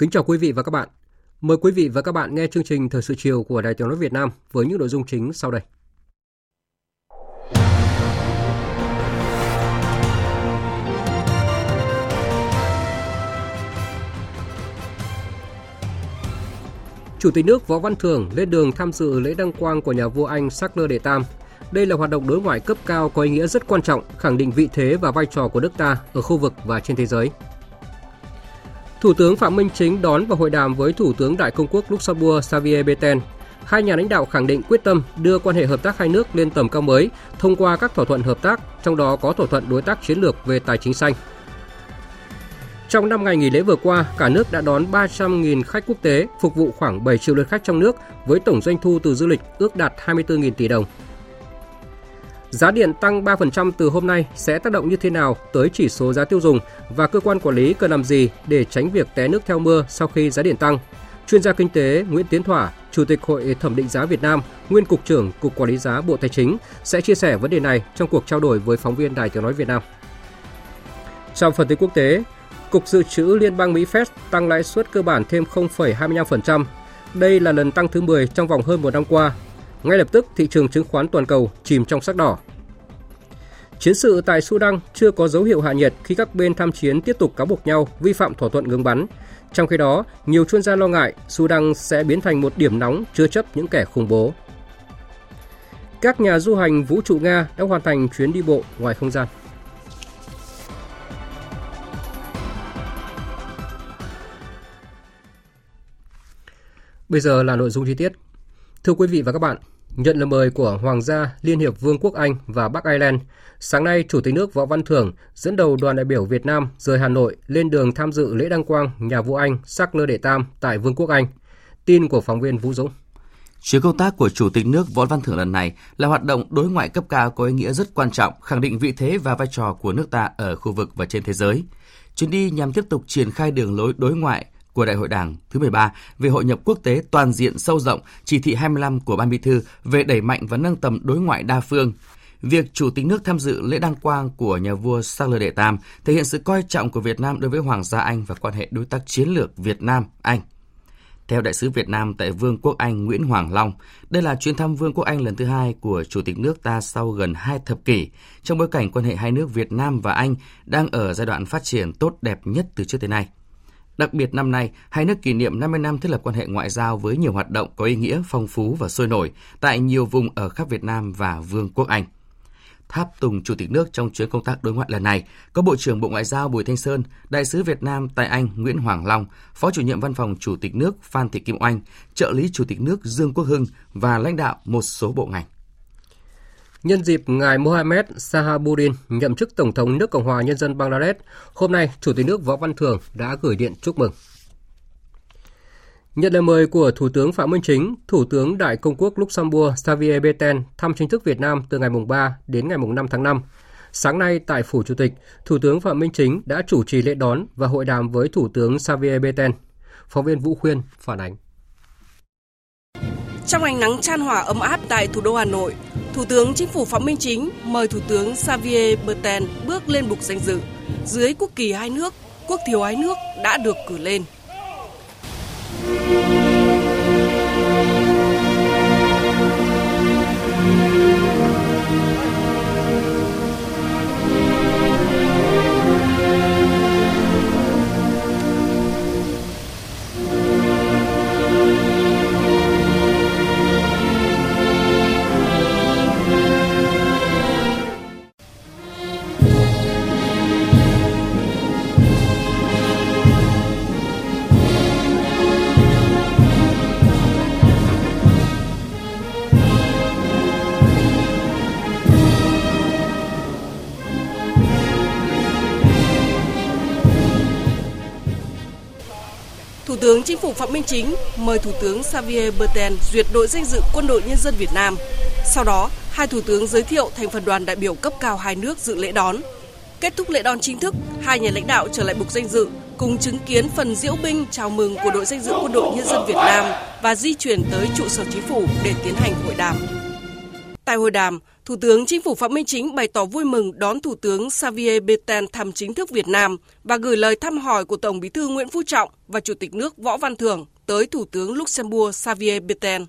Kính chào quý vị và các bạn. Mời quý vị và các bạn nghe chương trình Thời sự chiều của Đài Tiếng nói Việt Nam với những nội dung chính sau đây. Chủ tịch nước Võ Văn Thưởng lên đường tham dự lễ đăng quang của nhà vua Anh Charles Đệ Tam. Đây là hoạt động đối ngoại cấp cao có ý nghĩa rất quan trọng, khẳng định vị thế và vai trò của nước ta ở khu vực và trên thế giới. Thủ tướng Phạm Minh Chính đón và hội đàm với Thủ tướng Đại Công quốc Luxembourg Xavier Bettel. Hai nhà lãnh đạo khẳng định quyết tâm đưa quan hệ hợp tác hai nước lên tầm cao mới thông qua các thỏa thuận hợp tác, trong đó có thỏa thuận đối tác chiến lược về tài chính xanh. Trong năm ngày nghỉ lễ vừa qua, cả nước đã đón 300.000 khách quốc tế, phục vụ khoảng 7 triệu lượt khách trong nước với tổng doanh thu từ du lịch ước đạt 24.000 tỷ đồng. Giá điện tăng 3% từ hôm nay sẽ tác động như thế nào tới chỉ số giá tiêu dùng và cơ quan quản lý cần làm gì để tránh việc té nước theo mưa sau khi giá điện tăng? Chuyên gia kinh tế Nguyễn Tiến Thỏa, Chủ tịch Hội Thẩm định giá Việt Nam, nguyên Cục trưởng Cục Quản lý giá Bộ Tài chính sẽ chia sẻ vấn đề này trong cuộc trao đổi với phóng viên Đài Tiếng Nói Việt Nam. Trong phần tin quốc tế, Cục Dự trữ Liên bang Mỹ Fed tăng lãi suất cơ bản thêm 0,25%. Đây là lần tăng thứ 10 trong vòng hơn một năm qua ngay lập tức, thị trường chứng khoán toàn cầu chìm trong sắc đỏ. Chiến sự tại Sudan chưa có dấu hiệu hạ nhiệt khi các bên tham chiến tiếp tục cáo buộc nhau vi phạm thỏa thuận ngừng bắn. Trong khi đó, nhiều chuyên gia lo ngại Sudan sẽ biến thành một điểm nóng chứa chấp những kẻ khủng bố. Các nhà du hành vũ trụ Nga đã hoàn thành chuyến đi bộ ngoài không gian. Bây giờ là nội dung chi tiết. Thưa quý vị và các bạn, nhận lời mời của Hoàng gia Liên hiệp Vương quốc Anh và Bắc Ireland, sáng nay Chủ tịch nước Võ Văn Thưởng dẫn đầu đoàn đại biểu Việt Nam rời Hà Nội lên đường tham dự lễ đăng quang nhà vua Anh Sắc Lơ Đệ Tam tại Vương quốc Anh. Tin của phóng viên Vũ Dũng. Chuyến công tác của Chủ tịch nước Võ Văn Thưởng lần này là hoạt động đối ngoại cấp cao có ý nghĩa rất quan trọng, khẳng định vị thế và vai trò của nước ta ở khu vực và trên thế giới. Chuyến đi nhằm tiếp tục triển khai đường lối đối ngoại của Đại hội Đảng thứ 13 về hội nhập quốc tế toàn diện sâu rộng, chỉ thị 25 của Ban Bí thư về đẩy mạnh và nâng tầm đối ngoại đa phương. Việc Chủ tịch nước tham dự lễ đăng quang của nhà vua Charles Đệ Tam thể hiện sự coi trọng của Việt Nam đối với Hoàng gia Anh và quan hệ đối tác chiến lược Việt Nam-Anh. Theo đại sứ Việt Nam tại Vương quốc Anh Nguyễn Hoàng Long, đây là chuyến thăm Vương quốc Anh lần thứ hai của Chủ tịch nước ta sau gần hai thập kỷ, trong bối cảnh quan hệ hai nước Việt Nam và Anh đang ở giai đoạn phát triển tốt đẹp nhất từ trước tới nay. Đặc biệt năm nay, hai nước kỷ niệm 50 năm thiết lập quan hệ ngoại giao với nhiều hoạt động có ý nghĩa phong phú và sôi nổi tại nhiều vùng ở khắp Việt Nam và Vương quốc Anh. Tháp tùng Chủ tịch nước trong chuyến công tác đối ngoại lần này có Bộ trưởng Bộ Ngoại giao Bùi Thanh Sơn, Đại sứ Việt Nam tại Anh Nguyễn Hoàng Long, Phó chủ nhiệm Văn phòng Chủ tịch nước Phan Thị Kim Oanh, trợ lý Chủ tịch nước Dương Quốc Hưng và lãnh đạo một số bộ ngành. Nhân dịp ngài Mohamed Sahabuddin nhậm chức Tổng thống nước Cộng hòa Nhân dân Bangladesh, hôm nay Chủ tịch nước Võ Văn Thưởng đã gửi điện chúc mừng. Nhận lời mời của Thủ tướng Phạm Minh Chính, Thủ tướng Đại Công quốc Luxembourg Xavier beten thăm chính thức Việt Nam từ ngày 3 đến ngày 5 tháng 5. Sáng nay tại Phủ Chủ tịch, Thủ tướng Phạm Minh Chính đã chủ trì lễ đón và hội đàm với Thủ tướng Xavier beten Phóng viên Vũ Khuyên phản ánh. Trong ánh nắng chan hòa ấm áp tại thủ đô Hà Nội, Thủ tướng Chính phủ Phạm Minh Chính mời Thủ tướng Xavier Bertrand bước lên bục danh dự dưới quốc kỳ hai nước, quốc thiều hai nước đã được cử lên. Thủ tướng Chính phủ Phạm Minh Chính mời Thủ tướng Xavier Bertrand duyệt đội danh dự Quân đội Nhân dân Việt Nam. Sau đó, hai thủ tướng giới thiệu thành phần đoàn đại biểu cấp cao hai nước dự lễ đón. Kết thúc lễ đón chính thức, hai nhà lãnh đạo trở lại bục danh dự cùng chứng kiến phần diễu binh chào mừng của đội danh dự Quân đội Nhân dân Việt Nam và di chuyển tới trụ sở chính phủ để tiến hành hội đàm. Tại hội đàm, Thủ tướng Chính phủ Phạm Minh Chính bày tỏ vui mừng đón Thủ tướng Xavier Bertrand thăm chính thức Việt Nam và gửi lời thăm hỏi của Tổng Bí thư Nguyễn Phú Trọng và Chủ tịch nước Võ Văn Thưởng tới Thủ tướng Luxembourg Xavier Bertrand.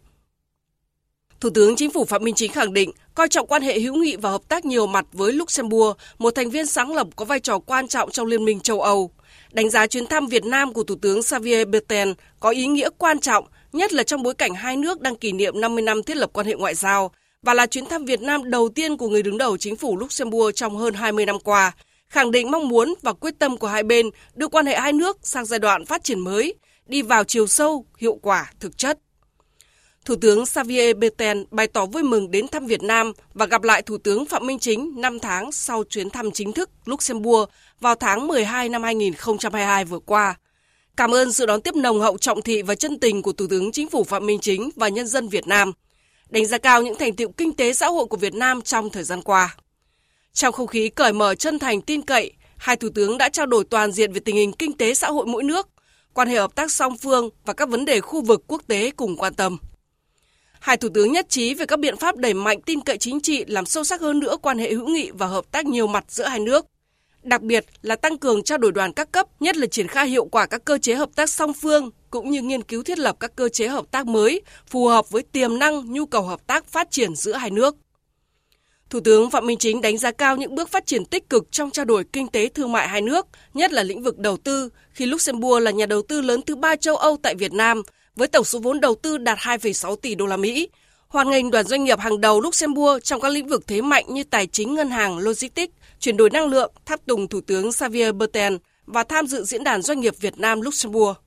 Thủ tướng Chính phủ Phạm Minh Chính khẳng định coi trọng quan hệ hữu nghị và hợp tác nhiều mặt với Luxembourg, một thành viên sáng lập có vai trò quan trọng trong Liên minh châu Âu. Đánh giá chuyến thăm Việt Nam của Thủ tướng Xavier Bertrand có ý nghĩa quan trọng, nhất là trong bối cảnh hai nước đang kỷ niệm 50 năm thiết lập quan hệ ngoại giao và là chuyến thăm Việt Nam đầu tiên của người đứng đầu chính phủ Luxembourg trong hơn 20 năm qua, khẳng định mong muốn và quyết tâm của hai bên đưa quan hệ hai nước sang giai đoạn phát triển mới, đi vào chiều sâu, hiệu quả, thực chất. Thủ tướng Xavier Bettel bày tỏ vui mừng đến thăm Việt Nam và gặp lại Thủ tướng Phạm Minh Chính 5 tháng sau chuyến thăm chính thức Luxembourg vào tháng 12 năm 2022 vừa qua. Cảm ơn sự đón tiếp nồng hậu trọng thị và chân tình của Thủ tướng Chính phủ Phạm Minh Chính và nhân dân Việt Nam, đánh giá cao những thành tựu kinh tế xã hội của Việt Nam trong thời gian qua. Trong không khí cởi mở chân thành tin cậy, hai thủ tướng đã trao đổi toàn diện về tình hình kinh tế xã hội mỗi nước, quan hệ hợp tác song phương và các vấn đề khu vực quốc tế cùng quan tâm. Hai thủ tướng nhất trí về các biện pháp đẩy mạnh tin cậy chính trị làm sâu sắc hơn nữa quan hệ hữu nghị và hợp tác nhiều mặt giữa hai nước. Đặc biệt là tăng cường trao đổi đoàn các cấp, nhất là triển khai hiệu quả các cơ chế hợp tác song phương cũng như nghiên cứu thiết lập các cơ chế hợp tác mới phù hợp với tiềm năng, nhu cầu hợp tác phát triển giữa hai nước. Thủ tướng Phạm Minh Chính đánh giá cao những bước phát triển tích cực trong trao đổi kinh tế thương mại hai nước, nhất là lĩnh vực đầu tư, khi Luxembourg là nhà đầu tư lớn thứ ba châu Âu tại Việt Nam với tổng số vốn đầu tư đạt 2,6 tỷ đô la Mỹ. Hoàn ngành đoàn doanh nghiệp hàng đầu Luxembourg trong các lĩnh vực thế mạnh như tài chính, ngân hàng, logistics, chuyển đổi năng lượng, tháp tùng Thủ tướng Xavier Bertrand và tham dự diễn đàn doanh nghiệp Việt Nam Luxembourg.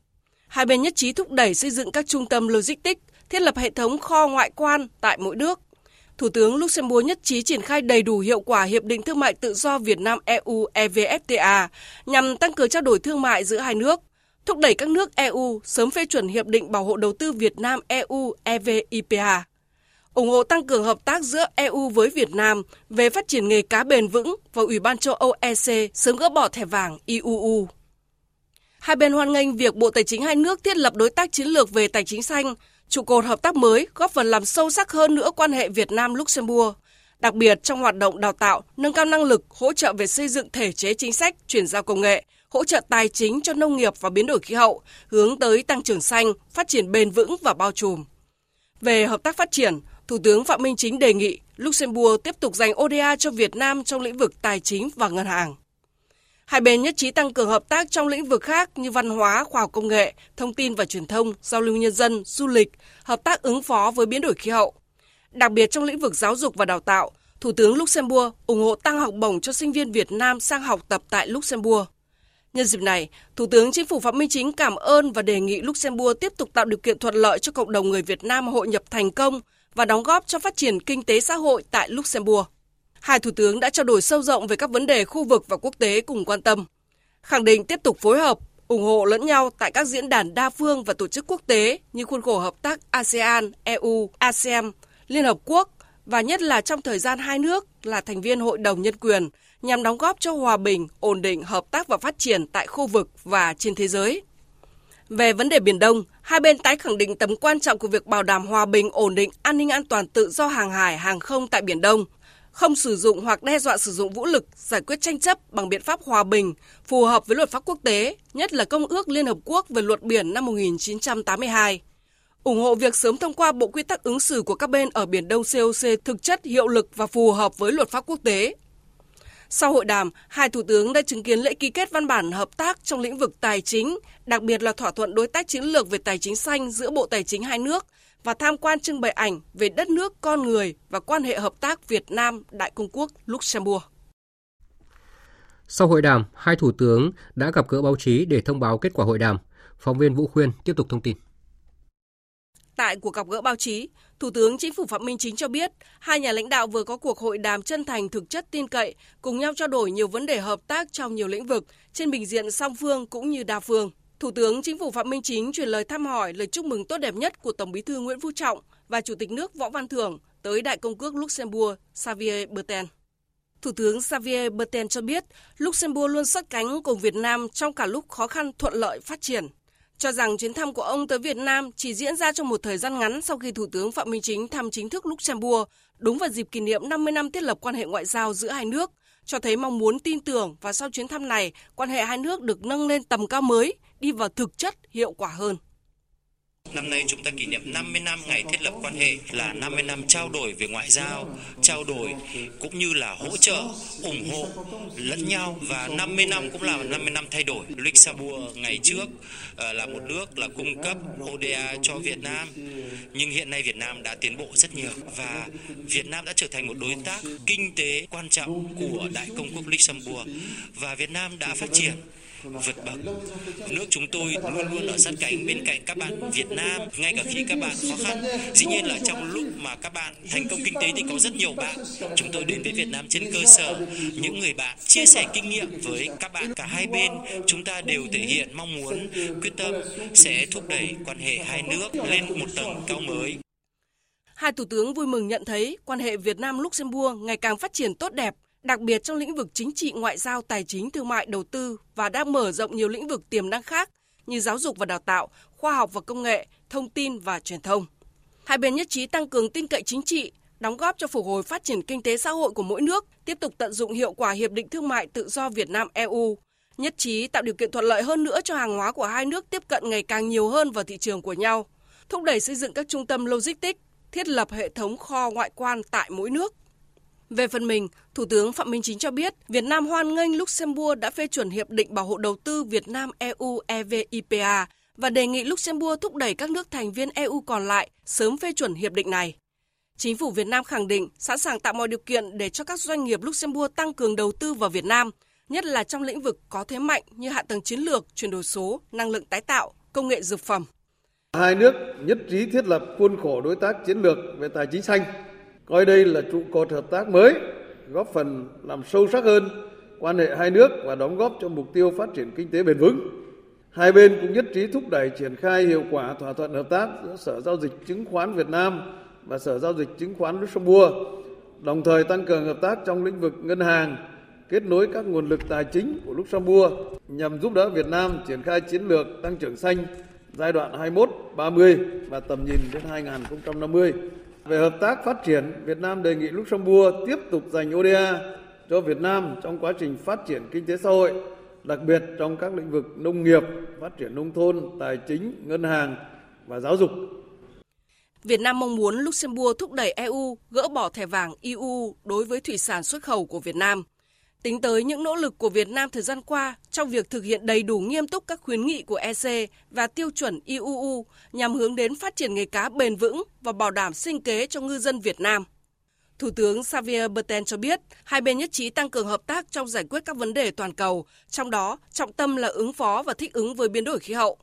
Hai bên nhất trí thúc đẩy xây dựng các trung tâm logistics, thiết lập hệ thống kho ngoại quan tại mỗi nước. Thủ tướng Luxembourg nhất trí triển khai đầy đủ hiệu quả Hiệp định Thương mại Tự do Việt Nam EU EVFTA nhằm tăng cường trao đổi thương mại giữa hai nước, thúc đẩy các nước EU sớm phê chuẩn Hiệp định Bảo hộ Đầu tư Việt Nam EU EVIPA ủng hộ tăng cường hợp tác giữa EU với Việt Nam về phát triển nghề cá bền vững và Ủy ban châu Âu EC sớm gỡ bỏ thẻ vàng IUU. Hai bên hoan nghênh việc Bộ Tài chính hai nước thiết lập đối tác chiến lược về tài chính xanh, trụ cột hợp tác mới góp phần làm sâu sắc hơn nữa quan hệ Việt Nam Luxembourg, đặc biệt trong hoạt động đào tạo, nâng cao năng lực, hỗ trợ về xây dựng thể chế chính sách, chuyển giao công nghệ, hỗ trợ tài chính cho nông nghiệp và biến đổi khí hậu, hướng tới tăng trưởng xanh, phát triển bền vững và bao trùm. Về hợp tác phát triển, Thủ tướng Phạm Minh Chính đề nghị Luxembourg tiếp tục dành ODA cho Việt Nam trong lĩnh vực tài chính và ngân hàng. Hai bên nhất trí tăng cường hợp tác trong lĩnh vực khác như văn hóa, khoa học công nghệ, thông tin và truyền thông, giao lưu nhân dân, du lịch, hợp tác ứng phó với biến đổi khí hậu. Đặc biệt trong lĩnh vực giáo dục và đào tạo, Thủ tướng Luxembourg ủng hộ tăng học bổng cho sinh viên Việt Nam sang học tập tại Luxembourg. Nhân dịp này, Thủ tướng Chính phủ Phạm Minh Chính cảm ơn và đề nghị Luxembourg tiếp tục tạo điều kiện thuận lợi cho cộng đồng người Việt Nam hội nhập thành công và đóng góp cho phát triển kinh tế xã hội tại Luxembourg. Hai thủ tướng đã trao đổi sâu rộng về các vấn đề khu vực và quốc tế cùng quan tâm, khẳng định tiếp tục phối hợp, ủng hộ lẫn nhau tại các diễn đàn đa phương và tổ chức quốc tế như khuôn khổ hợp tác ASEAN, EU, ASEM, Liên Hợp Quốc và nhất là trong thời gian hai nước là thành viên Hội đồng Nhân quyền nhằm đóng góp cho hòa bình, ổn định, hợp tác và phát triển tại khu vực và trên thế giới. Về vấn đề Biển Đông, hai bên tái khẳng định tầm quan trọng của việc bảo đảm hòa bình, ổn định, an ninh an toàn tự do hàng hải, hàng không tại Biển Đông, không sử dụng hoặc đe dọa sử dụng vũ lực, giải quyết tranh chấp bằng biện pháp hòa bình, phù hợp với luật pháp quốc tế, nhất là Công ước Liên Hợp Quốc về luật biển năm 1982. ủng hộ việc sớm thông qua bộ quy tắc ứng xử của các bên ở Biển Đông COC thực chất hiệu lực và phù hợp với luật pháp quốc tế, sau hội đàm, hai thủ tướng đã chứng kiến lễ ký kết văn bản hợp tác trong lĩnh vực tài chính, đặc biệt là thỏa thuận đối tác chiến lược về tài chính xanh giữa Bộ Tài chính hai nước và tham quan trưng bày ảnh về đất nước, con người và quan hệ hợp tác Việt Nam Đại Công quốc Luxembourg. Sau hội đàm, hai thủ tướng đã gặp gỡ báo chí để thông báo kết quả hội đàm. Phóng viên Vũ Khuyên tiếp tục thông tin. Tại cuộc gặp gỡ báo chí, Thủ tướng Chính phủ Phạm Minh Chính cho biết, hai nhà lãnh đạo vừa có cuộc hội đàm chân thành thực chất tin cậy, cùng nhau trao đổi nhiều vấn đề hợp tác trong nhiều lĩnh vực, trên bình diện song phương cũng như đa phương. Thủ tướng Chính phủ Phạm Minh Chính truyền lời thăm hỏi, lời chúc mừng tốt đẹp nhất của Tổng Bí thư Nguyễn Phú Trọng và Chủ tịch nước Võ Văn Thưởng tới Đại công quốc Luxembourg Xavier Bertrand. Thủ tướng Xavier Bertrand cho biết, Luxembourg luôn sát cánh cùng Việt Nam trong cả lúc khó khăn thuận lợi phát triển. Cho rằng chuyến thăm của ông tới Việt Nam chỉ diễn ra trong một thời gian ngắn sau khi Thủ tướng Phạm Minh Chính thăm chính thức Luxembourg, đúng vào dịp kỷ niệm 50 năm thiết lập quan hệ ngoại giao giữa hai nước, cho thấy mong muốn tin tưởng và sau chuyến thăm này, quan hệ hai nước được nâng lên tầm cao mới, đi vào thực chất hiệu quả hơn. Năm nay chúng ta kỷ niệm 50 năm ngày thiết lập quan hệ là 50 năm trao đổi về ngoại giao, trao đổi cũng như là hỗ trợ, ủng hộ lẫn nhau và 50 năm cũng là 50 năm thay đổi. Luxembourg ngày trước ờ, là một nước là cung cấp ODA cho Việt Nam, nhưng hiện nay Việt Nam đã tiến bộ rất nhiều và Việt Nam đã trở thành một đối tác kinh tế quan trọng của Đại công quốc Luxembourg và Việt Nam đã phát triển vượt bậc. Nước chúng tôi luôn luôn ở sát cánh bên cạnh các bạn Việt Nam, ngay cả khi các bạn khó khăn. Dĩ nhiên là trong lúc mà các bạn thành công kinh tế thì có rất nhiều bạn. Chúng tôi đến với Việt Nam trên cơ sở những người bạn chia sẻ kinh nghiệm với các bạn cả hai bên. Chúng ta đều thể hiện mong muốn quyết tâm sẽ thúc đẩy quan hệ hai nước lên một tầng cao mới. Hai thủ tướng vui mừng nhận thấy quan hệ Việt Nam Luxembourg ngày càng phát triển tốt đẹp đặc biệt trong lĩnh vực chính trị, ngoại giao, tài chính, thương mại, đầu tư và đang mở rộng nhiều lĩnh vực tiềm năng khác như giáo dục và đào tạo, khoa học và công nghệ, thông tin và truyền thông. Hai bên nhất trí tăng cường tin cậy chính trị, đóng góp cho phục hồi phát triển kinh tế xã hội của mỗi nước, tiếp tục tận dụng hiệu quả hiệp định thương mại tự do Việt Nam EU, nhất trí tạo điều kiện thuận lợi hơn nữa cho hàng hóa của hai nước tiếp cận ngày càng nhiều hơn vào thị trường của nhau, thúc đẩy xây dựng các trung tâm logistics, thiết lập hệ thống kho ngoại quan tại mỗi nước. Về phần mình, Thủ tướng Phạm Minh Chính cho biết Việt Nam hoan nghênh Luxembourg đã phê chuẩn Hiệp định Bảo hộ Đầu tư Việt Nam EU EVIPA và đề nghị Luxembourg thúc đẩy các nước thành viên EU còn lại sớm phê chuẩn hiệp định này. Chính phủ Việt Nam khẳng định sẵn sàng tạo mọi điều kiện để cho các doanh nghiệp Luxembourg tăng cường đầu tư vào Việt Nam, nhất là trong lĩnh vực có thế mạnh như hạ tầng chiến lược, chuyển đổi số, năng lượng tái tạo, công nghệ dược phẩm. Hai nước nhất trí thiết lập khuôn khổ đối tác chiến lược về tài chính xanh coi đây là trụ cột hợp tác mới, góp phần làm sâu sắc hơn quan hệ hai nước và đóng góp cho mục tiêu phát triển kinh tế bền vững. Hai bên cũng nhất trí thúc đẩy triển khai hiệu quả thỏa thuận hợp tác giữa Sở Giao dịch Chứng khoán Việt Nam và Sở Giao dịch Chứng khoán Luxembourg, đồng thời tăng cường hợp tác trong lĩnh vực ngân hàng, kết nối các nguồn lực tài chính của Luxembourg nhằm giúp đỡ Việt Nam triển khai chiến lược tăng trưởng xanh giai đoạn 21-30 và tầm nhìn đến 2050. Về hợp tác phát triển, Việt Nam đề nghị Luxembourg tiếp tục dành ODA cho Việt Nam trong quá trình phát triển kinh tế xã hội, đặc biệt trong các lĩnh vực nông nghiệp, phát triển nông thôn, tài chính, ngân hàng và giáo dục. Việt Nam mong muốn Luxembourg thúc đẩy EU gỡ bỏ thẻ vàng EU đối với thủy sản xuất khẩu của Việt Nam – Tính tới những nỗ lực của Việt Nam thời gian qua trong việc thực hiện đầy đủ nghiêm túc các khuyến nghị của EC và tiêu chuẩn IUU nhằm hướng đến phát triển nghề cá bền vững và bảo đảm sinh kế cho ngư dân Việt Nam. Thủ tướng Xavier Bertrand cho biết, hai bên nhất trí tăng cường hợp tác trong giải quyết các vấn đề toàn cầu, trong đó trọng tâm là ứng phó và thích ứng với biến đổi khí hậu.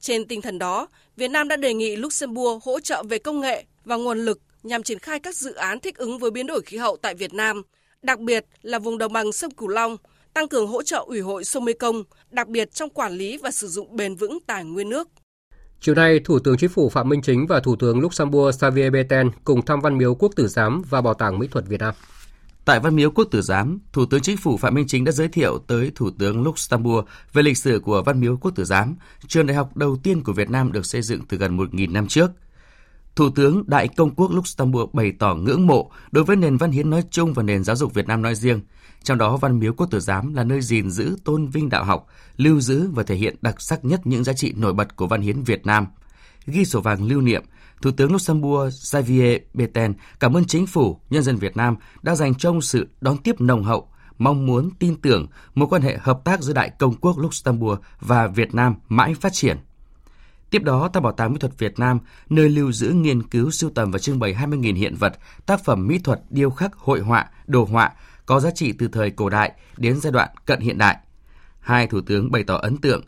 Trên tinh thần đó, Việt Nam đã đề nghị Luxembourg hỗ trợ về công nghệ và nguồn lực nhằm triển khai các dự án thích ứng với biến đổi khí hậu tại Việt Nam – đặc biệt là vùng đồng bằng sông Cửu Long, tăng cường hỗ trợ Ủy hội sông Mekong, đặc biệt trong quản lý và sử dụng bền vững tài nguyên nước. Chiều nay, Thủ tướng Chính phủ Phạm Minh Chính và Thủ tướng Luxembourg Xavier Bettel cùng thăm Văn miếu Quốc tử giám và Bảo tàng Mỹ thuật Việt Nam. Tại Văn miếu Quốc tử giám, Thủ tướng Chính phủ Phạm Minh Chính đã giới thiệu tới Thủ tướng Luxembourg về lịch sử của Văn miếu Quốc tử giám, trường đại học đầu tiên của Việt Nam được xây dựng từ gần 1.000 năm trước – Thủ tướng Đại Công quốc Luxembourg bày tỏ ngưỡng mộ đối với nền văn hiến nói chung và nền giáo dục Việt Nam nói riêng. Trong đó, Văn miếu Quốc tử giám là nơi gìn giữ tôn vinh đạo học, lưu giữ và thể hiện đặc sắc nhất những giá trị nổi bật của văn hiến Việt Nam. Ghi sổ vàng lưu niệm, Thủ tướng Luxembourg Xavier Bettel cảm ơn chính phủ, nhân dân Việt Nam đã dành trong sự đón tiếp nồng hậu, mong muốn tin tưởng mối quan hệ hợp tác giữa Đại Công quốc Luxembourg và Việt Nam mãi phát triển. Tiếp đó, tại Bảo tàng Mỹ thuật Việt Nam, nơi lưu giữ nghiên cứu sưu tầm và trưng bày 20.000 hiện vật, tác phẩm mỹ thuật, điêu khắc, hội họa, đồ họa có giá trị từ thời cổ đại đến giai đoạn cận hiện đại. Hai thủ tướng bày tỏ ấn tượng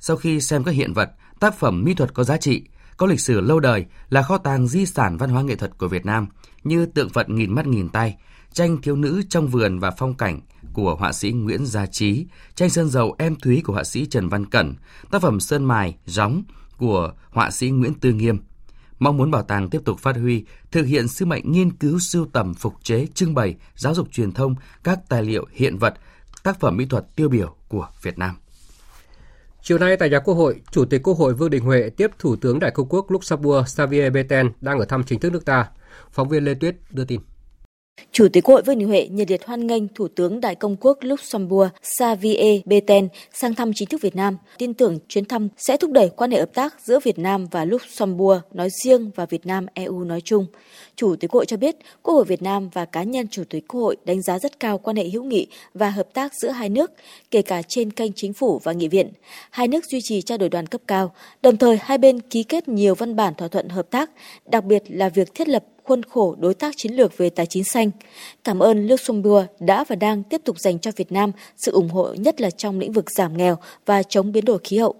sau khi xem các hiện vật, tác phẩm mỹ thuật có giá trị, có lịch sử lâu đời là kho tàng di sản văn hóa nghệ thuật của Việt Nam như tượng Phật nghìn mắt nghìn tay, tranh thiếu nữ trong vườn và phong cảnh của họa sĩ Nguyễn Gia Trí, tranh sơn dầu Em Thúy của họa sĩ Trần Văn Cẩn, tác phẩm Sơn Mài, Gióng của họa sĩ Nguyễn Tư Nghiêm. Mong muốn bảo tàng tiếp tục phát huy, thực hiện sứ mệnh nghiên cứu sưu tầm, phục chế, trưng bày, giáo dục truyền thông các tài liệu hiện vật, tác phẩm mỹ thuật tiêu biểu của Việt Nam. Chiều nay tại nhà Quốc hội, Chủ tịch Quốc hội Vương Đình Huệ tiếp Thủ tướng Đại Công quốc Luxembourg Xavier Beten đang ở thăm chính thức nước ta. Phóng viên Lê Tuyết đưa tin. Chủ tịch Hội Vương Đình Huệ nhiệt liệt hoan nghênh Thủ tướng Đại Công quốc Luxembourg Xavier Bettel sang thăm chính thức Việt Nam, tin tưởng chuyến thăm sẽ thúc đẩy quan hệ hợp tác giữa Việt Nam và Luxembourg nói riêng và Việt Nam EU nói chung. Chủ tịch Hội cho biết, Quốc hội Việt Nam và cá nhân Chủ tịch Quốc hội đánh giá rất cao quan hệ hữu nghị và hợp tác giữa hai nước, kể cả trên kênh chính phủ và nghị viện. Hai nước duy trì trao đổi đoàn cấp cao, đồng thời hai bên ký kết nhiều văn bản thỏa thuận hợp tác, đặc biệt là việc thiết lập khuôn khổ đối tác chiến lược về tài chính xanh. Cảm ơn Luxembourg đã và đang tiếp tục dành cho Việt Nam sự ủng hộ nhất là trong lĩnh vực giảm nghèo và chống biến đổi khí hậu.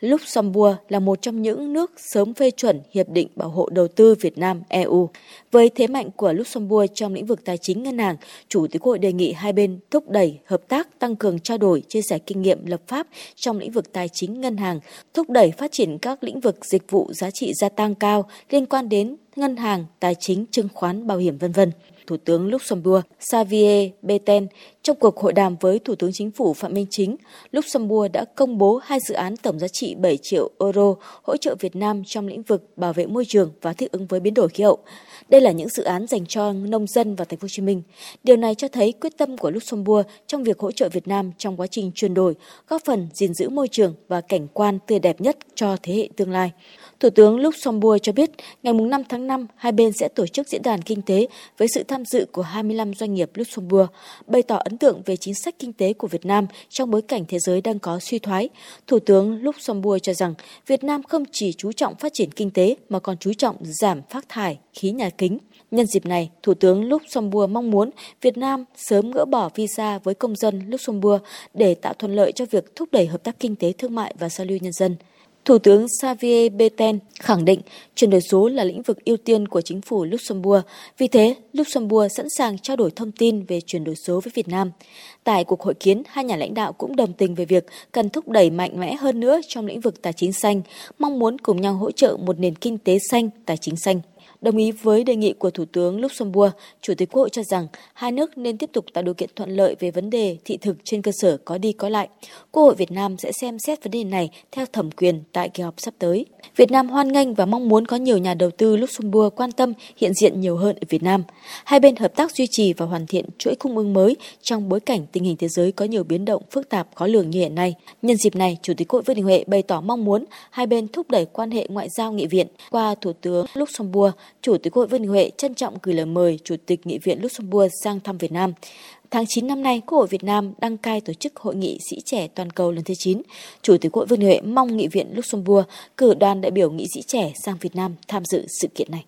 Luxembourg là một trong những nước sớm phê chuẩn Hiệp định Bảo hộ Đầu tư Việt Nam EU. Với thế mạnh của Luxembourg trong lĩnh vực tài chính ngân hàng, Chủ tịch Hội đề nghị hai bên thúc đẩy hợp tác, tăng cường trao đổi, chia sẻ kinh nghiệm lập pháp trong lĩnh vực tài chính ngân hàng, thúc đẩy phát triển các lĩnh vực dịch vụ giá trị gia tăng cao liên quan đến ngân hàng, tài chính, chứng khoán, bảo hiểm v.v. Thủ tướng Luxembourg Xavier Beten trong cuộc hội đàm với Thủ tướng Chính phủ Phạm Minh Chính, Luxembourg đã công bố hai dự án tổng giá trị 7 triệu euro hỗ trợ Việt Nam trong lĩnh vực bảo vệ môi trường và thích ứng với biến đổi khí hậu. Đây là những dự án dành cho nông dân và Thành phố Hồ Chí Minh. Điều này cho thấy quyết tâm của Luxembourg trong việc hỗ trợ Việt Nam trong quá trình chuyển đổi, góp phần gìn giữ môi trường và cảnh quan tươi đẹp nhất cho thế hệ tương lai. Thủ tướng Luxembourg cho biết, ngày 5 tháng 5, hai bên sẽ tổ chức diễn đàn kinh tế với sự tham dự của 25 doanh nghiệp Luxembourg, bày tỏ ấn tượng về chính sách kinh tế của Việt Nam trong bối cảnh thế giới đang có suy thoái. Thủ tướng Luxembourg cho rằng Việt Nam không chỉ chú trọng phát triển kinh tế mà còn chú trọng giảm phát thải khí nhà kính. Nhân dịp này, Thủ tướng Luxembourg mong muốn Việt Nam sớm gỡ bỏ visa với công dân Luxembourg để tạo thuận lợi cho việc thúc đẩy hợp tác kinh tế thương mại và giao lưu nhân dân. Thủ tướng Xavier Beten khẳng định chuyển đổi số là lĩnh vực ưu tiên của chính phủ Luxembourg. Vì thế, Luxembourg sẵn sàng trao đổi thông tin về chuyển đổi số với Việt Nam. Tại cuộc hội kiến, hai nhà lãnh đạo cũng đồng tình về việc cần thúc đẩy mạnh mẽ hơn nữa trong lĩnh vực tài chính xanh, mong muốn cùng nhau hỗ trợ một nền kinh tế xanh, tài chính xanh. Đồng ý với đề nghị của Thủ tướng Luxembourg, Chủ tịch Quốc hội cho rằng hai nước nên tiếp tục tạo điều kiện thuận lợi về vấn đề thị thực trên cơ sở có đi có lại. Quốc hội Việt Nam sẽ xem xét vấn đề này theo thẩm quyền tại kỳ họp sắp tới. Việt Nam hoan nghênh và mong muốn có nhiều nhà đầu tư Luxembourg quan tâm hiện diện nhiều hơn ở Việt Nam. Hai bên hợp tác duy trì và hoàn thiện chuỗi cung ứng mới trong bối cảnh tình hình thế giới có nhiều biến động phức tạp khó lường như hiện nay. Nhân dịp này, Chủ tịch Quốc hội Vương Đình Huệ bày tỏ mong muốn hai bên thúc đẩy quan hệ ngoại giao nghị viện qua Thủ tướng Luxembourg Chủ tịch Hội Vương Đình Huệ trân trọng gửi lời mời Chủ tịch Nghị viện Luxembourg sang thăm Việt Nam. Tháng 9 năm nay, Quốc hội Việt Nam đăng cai tổ chức Hội nghị sĩ trẻ toàn cầu lần thứ 9. Chủ tịch Hội Vương Đình Huệ mong Nghị viện Luxembourg cử đoàn đại biểu nghị sĩ trẻ sang Việt Nam tham dự sự kiện này.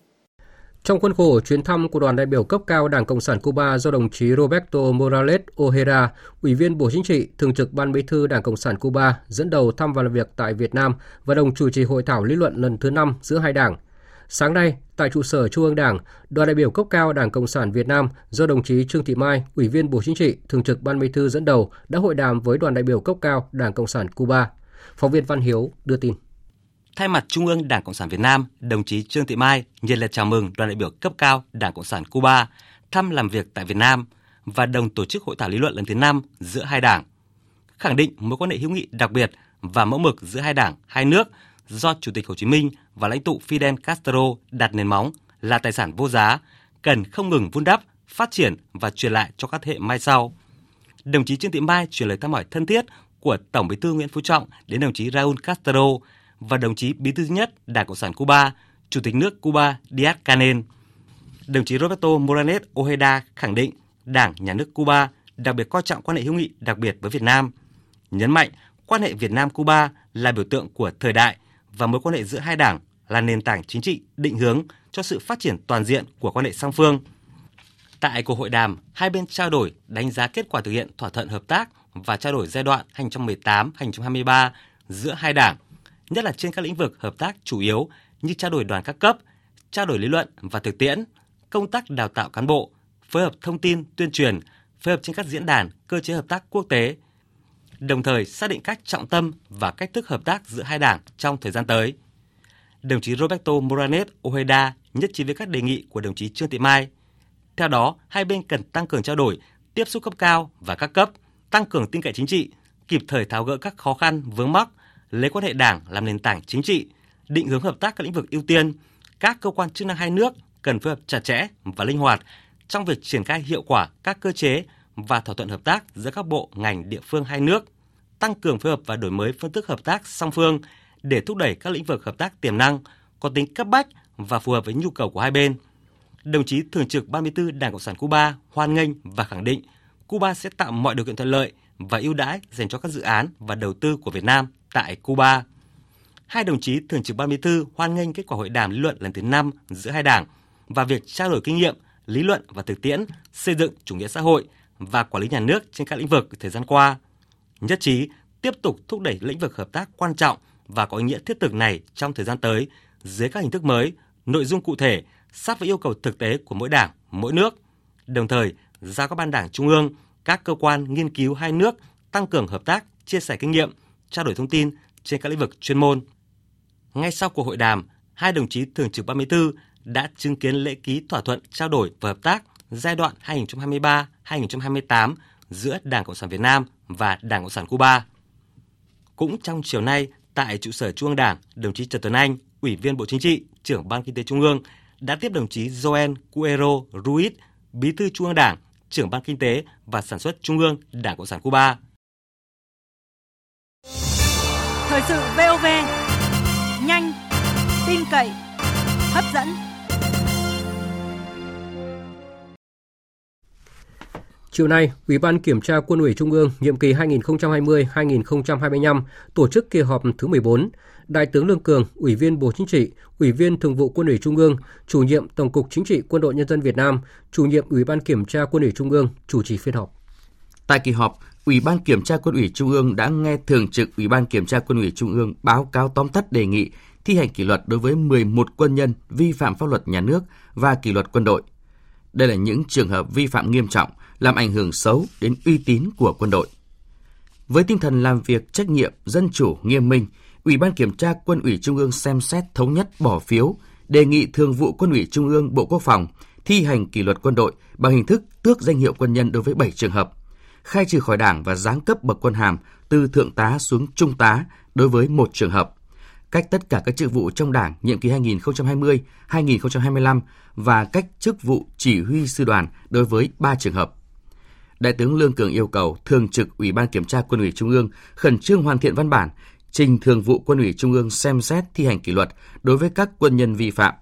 Trong khuôn khổ chuyến thăm của đoàn đại biểu cấp cao Đảng Cộng sản Cuba do đồng chí Roberto Morales Ojeda, Ủy viên Bộ Chính trị, Thường trực Ban Bí thư Đảng Cộng sản Cuba, dẫn đầu thăm và làm việc tại Việt Nam và đồng chủ trì hội thảo lý luận lần thứ 5 giữa hai đảng – Sáng nay, tại trụ sở Trung ương Đảng, đoàn đại biểu cấp cao Đảng Cộng sản Việt Nam do đồng chí Trương Thị Mai, Ủy viên Bộ Chính trị, Thường trực Ban Bí thư dẫn đầu đã hội đàm với đoàn đại biểu cấp cao Đảng Cộng sản Cuba. Phóng viên Văn Hiếu đưa tin. Thay mặt Trung ương Đảng Cộng sản Việt Nam, đồng chí Trương Thị Mai nhiệt liệt chào mừng đoàn đại biểu cấp cao Đảng Cộng sản Cuba thăm làm việc tại Việt Nam và đồng tổ chức hội thảo lý luận lần thứ năm giữa hai đảng, khẳng định mối quan hệ hữu nghị đặc biệt và mẫu mực giữa hai đảng, hai nước do Chủ tịch Hồ Chí Minh và lãnh tụ Fidel Castro đặt nền móng là tài sản vô giá, cần không ngừng vun đắp, phát triển và truyền lại cho các thế hệ mai sau. Đồng chí Trương Thị Mai truyền lời thăm hỏi thân thiết của Tổng Bí thư Nguyễn Phú Trọng đến đồng chí Raúl Castro và đồng chí Bí thư thứ nhất Đảng Cộng sản Cuba, Chủ tịch nước Cuba Díaz-Canel. Đồng chí Roberto Morales Ojeda khẳng định Đảng, Nhà nước Cuba đặc biệt coi trọng quan hệ hữu nghị đặc biệt với Việt Nam, nhấn mạnh quan hệ Việt Nam-Cuba là biểu tượng của thời đại – và mối quan hệ giữa hai đảng là nền tảng chính trị định hướng cho sự phát triển toàn diện của quan hệ song phương. Tại cuộc hội đàm, hai bên trao đổi đánh giá kết quả thực hiện thỏa thuận hợp tác và trao đổi giai đoạn 2018-2023 giữa hai đảng, nhất là trên các lĩnh vực hợp tác chủ yếu như trao đổi đoàn các cấp, trao đổi lý luận và thực tiễn, công tác đào tạo cán bộ, phối hợp thông tin tuyên truyền, phối hợp trên các diễn đàn, cơ chế hợp tác quốc tế, đồng thời xác định các trọng tâm và cách thức hợp tác giữa hai đảng trong thời gian tới. Đồng chí Roberto Moranes Ojeda nhất trí với các đề nghị của đồng chí Trương Thị Mai. Theo đó, hai bên cần tăng cường trao đổi, tiếp xúc cấp cao và các cấp, tăng cường tin cậy chính trị, kịp thời tháo gỡ các khó khăn vướng mắc, lấy quan hệ đảng làm nền tảng chính trị, định hướng hợp tác các lĩnh vực ưu tiên. Các cơ quan chức năng hai nước cần phối hợp chặt chẽ và linh hoạt trong việc triển khai hiệu quả các cơ chế và thỏa thuận hợp tác giữa các bộ ngành địa phương hai nước, tăng cường phối hợp và đổi mới phương thức hợp tác song phương để thúc đẩy các lĩnh vực hợp tác tiềm năng có tính cấp bách và phù hợp với nhu cầu của hai bên. Đồng chí Thường trực 34 Đảng Cộng sản Cuba hoan nghênh và khẳng định Cuba sẽ tạo mọi điều kiện thuận lợi và ưu đãi dành cho các dự án và đầu tư của Việt Nam tại Cuba. Hai đồng chí Thường trực 34 hoan nghênh kết quả hội đàm lý luận lần thứ 5 giữa hai đảng và việc trao đổi kinh nghiệm, lý luận và thực tiễn xây dựng chủ nghĩa xã hội và quản lý nhà nước trên các lĩnh vực thời gian qua. Nhất trí tiếp tục thúc đẩy lĩnh vực hợp tác quan trọng và có ý nghĩa thiết thực này trong thời gian tới dưới các hình thức mới, nội dung cụ thể, sát với yêu cầu thực tế của mỗi đảng, mỗi nước. Đồng thời, giao các ban đảng trung ương, các cơ quan nghiên cứu hai nước tăng cường hợp tác, chia sẻ kinh nghiệm, trao đổi thông tin trên các lĩnh vực chuyên môn. Ngay sau cuộc hội đàm, hai đồng chí thường trực 34 đã chứng kiến lễ ký thỏa thuận trao đổi và hợp tác giai đoạn 2023-2028 giữa Đảng Cộng sản Việt Nam và Đảng Cộng sản Cuba. Cũng trong chiều nay, tại trụ sở Trung ương Đảng, đồng chí Trần Tuấn Anh, Ủy viên Bộ Chính trị, trưởng Ban Kinh tế Trung ương, đã tiếp đồng chí Joel Cuero Ruiz, Bí thư Trung ương Đảng, trưởng Ban Kinh tế và Sản xuất Trung ương Đảng Cộng sản Cuba. Thời sự VOV, nhanh, tin cậy, hấp dẫn. Chiều nay, Ủy ban Kiểm tra Quân ủy Trung ương nhiệm kỳ 2020-2025 tổ chức kỳ họp thứ 14. Đại tướng Lương Cường, Ủy viên Bộ Chính trị, Ủy viên Thường vụ Quân ủy Trung ương, Chủ nhiệm Tổng cục Chính trị Quân đội Nhân dân Việt Nam, Chủ nhiệm Ủy ban Kiểm tra Quân ủy Trung ương chủ trì phiên họp. Tại kỳ họp, Ủy ban Kiểm tra Quân ủy Trung ương đã nghe Thường trực Ủy ban Kiểm tra Quân ủy Trung ương báo cáo tóm tắt đề nghị thi hành kỷ luật đối với 11 quân nhân vi phạm pháp luật nhà nước và kỷ luật quân đội. Đây là những trường hợp vi phạm nghiêm trọng, làm ảnh hưởng xấu đến uy tín của quân đội. Với tinh thần làm việc trách nhiệm, dân chủ, nghiêm minh, Ủy ban Kiểm tra Quân ủy Trung ương xem xét thống nhất bỏ phiếu, đề nghị Thường vụ Quân ủy Trung ương Bộ Quốc phòng thi hành kỷ luật quân đội bằng hình thức tước danh hiệu quân nhân đối với 7 trường hợp, khai trừ khỏi Đảng và giáng cấp bậc quân hàm từ thượng tá xuống trung tá đối với một trường hợp, cách tất cả các chức vụ trong Đảng nhiệm kỳ 2020-2025 và cách chức vụ chỉ huy sư đoàn đối với 3 trường hợp. Đại tướng Lương Cường yêu cầu Thường trực Ủy ban Kiểm tra Quân ủy Trung ương khẩn trương hoàn thiện văn bản, trình Thường vụ Quân ủy Trung ương xem xét thi hành kỷ luật đối với các quân nhân vi phạm.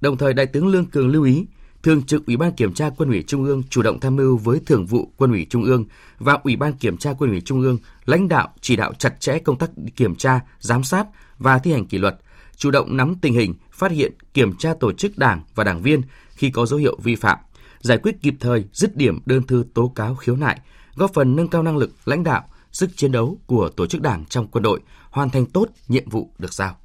Đồng thời, Đại tướng Lương Cường lưu ý, Thường trực Ủy ban Kiểm tra Quân ủy Trung ương chủ động tham mưu với Thường vụ Quân ủy Trung ương và Ủy ban Kiểm tra Quân ủy Trung ương lãnh đạo chỉ đạo chặt chẽ công tác kiểm tra, giám sát và thi hành kỷ luật, chủ động nắm tình hình, phát hiện, kiểm tra tổ chức đảng và đảng viên khi có dấu hiệu vi phạm, giải quyết kịp thời, dứt điểm đơn thư tố cáo khiếu nại, góp phần nâng cao năng lực lãnh đạo, sức chiến đấu của tổ chức đảng trong quân đội, hoàn thành tốt nhiệm vụ được giao.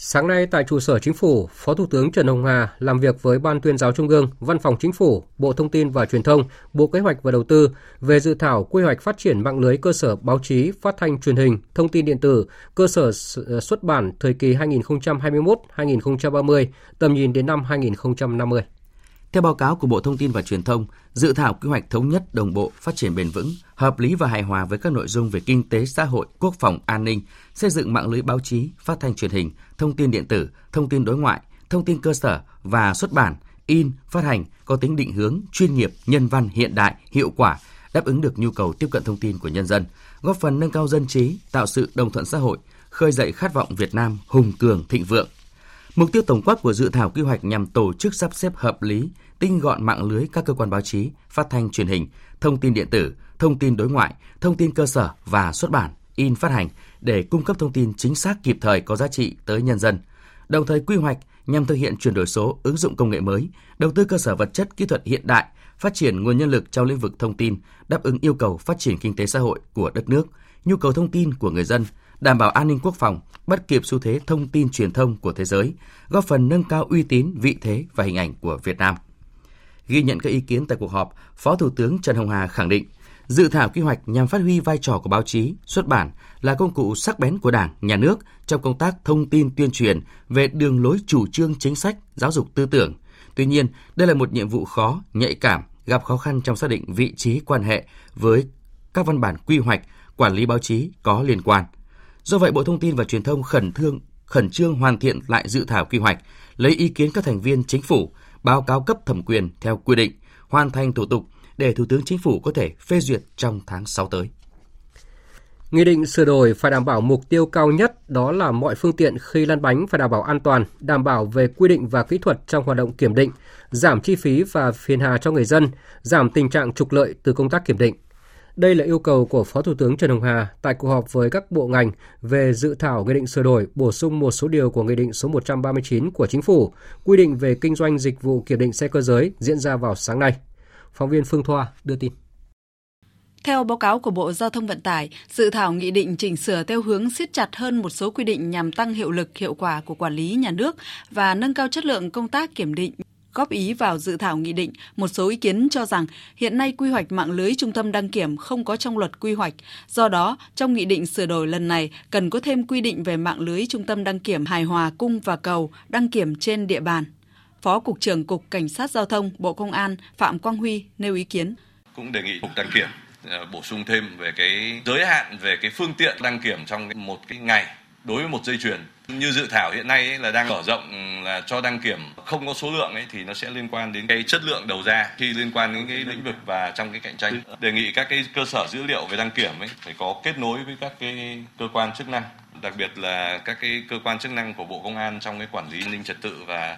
Sáng nay tại trụ sở Chính phủ, Phó Thủ tướng Trần Hồng Hà làm việc với Ban tuyên giáo Trung ương, Văn phòng Chính phủ, Bộ Thông tin và Truyền thông, Bộ Kế hoạch và Đầu tư về dự thảo quy hoạch phát triển mạng lưới cơ sở báo chí, phát thanh truyền hình, thông tin điện tử, cơ sở ờ, xuất bản thời kỳ 2021-2030, tầm nhìn đến năm 2050. Theo báo cáo của Bộ Thông tin và Truyền thông, dự thảo quy hoạch thống nhất đồng bộ, phát triển bền vững, hợp lý và hài hòa với các nội dung về kinh tế, xã hội, quốc phòng, an ninh, xây dựng mạng lưới báo chí, phát thanh truyền hình, thông tin điện tử, thông tin đối ngoại, thông tin cơ sở và xuất bản, in, phát hành có tính định hướng, chuyên nghiệp, nhân văn, hiện đại, hiệu quả, đáp ứng được nhu cầu tiếp cận thông tin của nhân dân, góp phần nâng cao dân trí, tạo sự đồng thuận xã hội, khơi dậy khát vọng Việt Nam hùng cường thịnh vượng. Mục tiêu tổng quát của dự thảo quy hoạch nhằm tổ chức sắp xếp hợp lý, tinh gọn mạng lưới các cơ quan báo chí, phát thanh truyền hình, thông tin điện tử, thông tin đối ngoại, thông tin cơ sở và xuất bản, in phát hành để cung cấp thông tin chính xác kịp thời có giá trị tới nhân dân. Đồng thời quy hoạch nhằm thực hiện chuyển đổi số, ứng dụng công nghệ mới, đầu tư cơ sở vật chất kỹ thuật hiện đại, phát triển nguồn nhân lực trong lĩnh vực thông tin, đáp ứng yêu cầu phát triển kinh tế xã hội của đất nước, nhu cầu thông tin của người dân, đảm bảo an ninh quốc phòng, bắt kịp xu thế thông tin truyền thông của thế giới, góp phần nâng cao uy tín, vị thế và hình ảnh của Việt Nam. Ghi nhận các ý kiến tại cuộc họp, Phó Thủ tướng Trần Hồng Hà khẳng định, dự thảo quy hoạch nhằm phát huy vai trò của báo chí, xuất bản là công cụ sắc bén của Đảng, Nhà nước trong công tác thông tin tuyên truyền về đường lối chủ trương chính sách, giáo dục tư tưởng. Tuy nhiên, đây là một nhiệm vụ khó, nhạy cảm, gặp khó khăn trong xác định vị trí quan hệ với các văn bản quy hoạch, quản lý báo chí có liên quan. Do vậy, Bộ Thông tin và Truyền thông khẩn thương khẩn trương hoàn thiện lại dự thảo quy hoạch, lấy ý kiến các thành viên chính phủ, báo cáo cấp thẩm quyền theo quy định, hoàn thành thủ tục để Thủ tướng Chính phủ có thể phê duyệt trong tháng 6 tới. Nghị định sửa đổi phải đảm bảo mục tiêu cao nhất đó là mọi phương tiện khi lăn bánh phải đảm bảo an toàn, đảm bảo về quy định và kỹ thuật trong hoạt động kiểm định, giảm chi phí và phiền hà cho người dân, giảm tình trạng trục lợi từ công tác kiểm định. Đây là yêu cầu của Phó Thủ tướng Trần Hồng Hà tại cuộc họp với các bộ ngành về dự thảo nghị định sửa đổi bổ sung một số điều của nghị định số 139 của Chính phủ quy định về kinh doanh dịch vụ kiểm định xe cơ giới diễn ra vào sáng nay. Phóng viên Phương Thoa đưa tin. Theo báo cáo của Bộ Giao thông Vận tải, dự thảo nghị định chỉnh sửa theo hướng siết chặt hơn một số quy định nhằm tăng hiệu lực hiệu quả của quản lý nhà nước và nâng cao chất lượng công tác kiểm định góp ý vào dự thảo nghị định, một số ý kiến cho rằng hiện nay quy hoạch mạng lưới trung tâm đăng kiểm không có trong luật quy hoạch. Do đó, trong nghị định sửa đổi lần này cần có thêm quy định về mạng lưới trung tâm đăng kiểm hài hòa cung và cầu đăng kiểm trên địa bàn. Phó Cục trưởng Cục Cảnh sát Giao thông Bộ Công an Phạm Quang Huy nêu ý kiến. Cũng đề nghị Cục Đăng kiểm à, bổ sung thêm về cái giới hạn về cái phương tiện đăng kiểm trong một cái ngày đối với một dây chuyền như dự thảo hiện nay ấy là đang mở rộng ừ, là cho đăng kiểm không có số lượng ấy thì nó sẽ liên quan đến cái chất lượng đầu ra khi liên quan đến cái lĩnh vực và trong cái cạnh tranh. Đề nghị các cái cơ sở dữ liệu về đăng kiểm ấy phải có kết nối với các cái cơ quan chức năng đặc biệt là các cái cơ quan chức năng của bộ công an trong cái quản lý an ninh trật tự và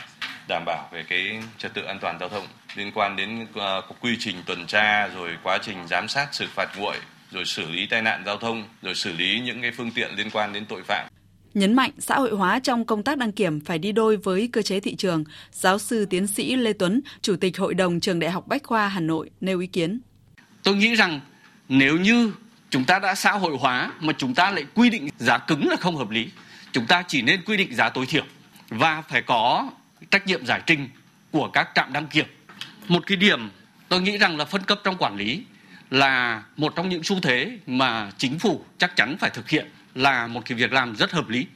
đảm bảo về cái trật tự an toàn giao thông. Liên quan đến uh, quy trình tuần tra rồi quá trình giám sát xử phạt nguội rồi xử lý tai nạn giao thông rồi xử lý những cái phương tiện liên quan đến tội phạm. Nhấn mạnh xã hội hóa trong công tác đăng kiểm phải đi đôi với cơ chế thị trường, giáo sư tiến sĩ Lê Tuấn, Chủ tịch Hội đồng Trường Đại học Bách khoa Hà Nội nêu ý kiến. Tôi nghĩ rằng nếu như chúng ta đã xã hội hóa mà chúng ta lại quy định giá cứng là không hợp lý. Chúng ta chỉ nên quy định giá tối thiểu và phải có trách nhiệm giải trình của các trạm đăng kiểm. Một cái điểm tôi nghĩ rằng là phân cấp trong quản lý là một trong những xu thế mà chính phủ chắc chắn phải thực hiện là một cái việc làm rất hợp lý.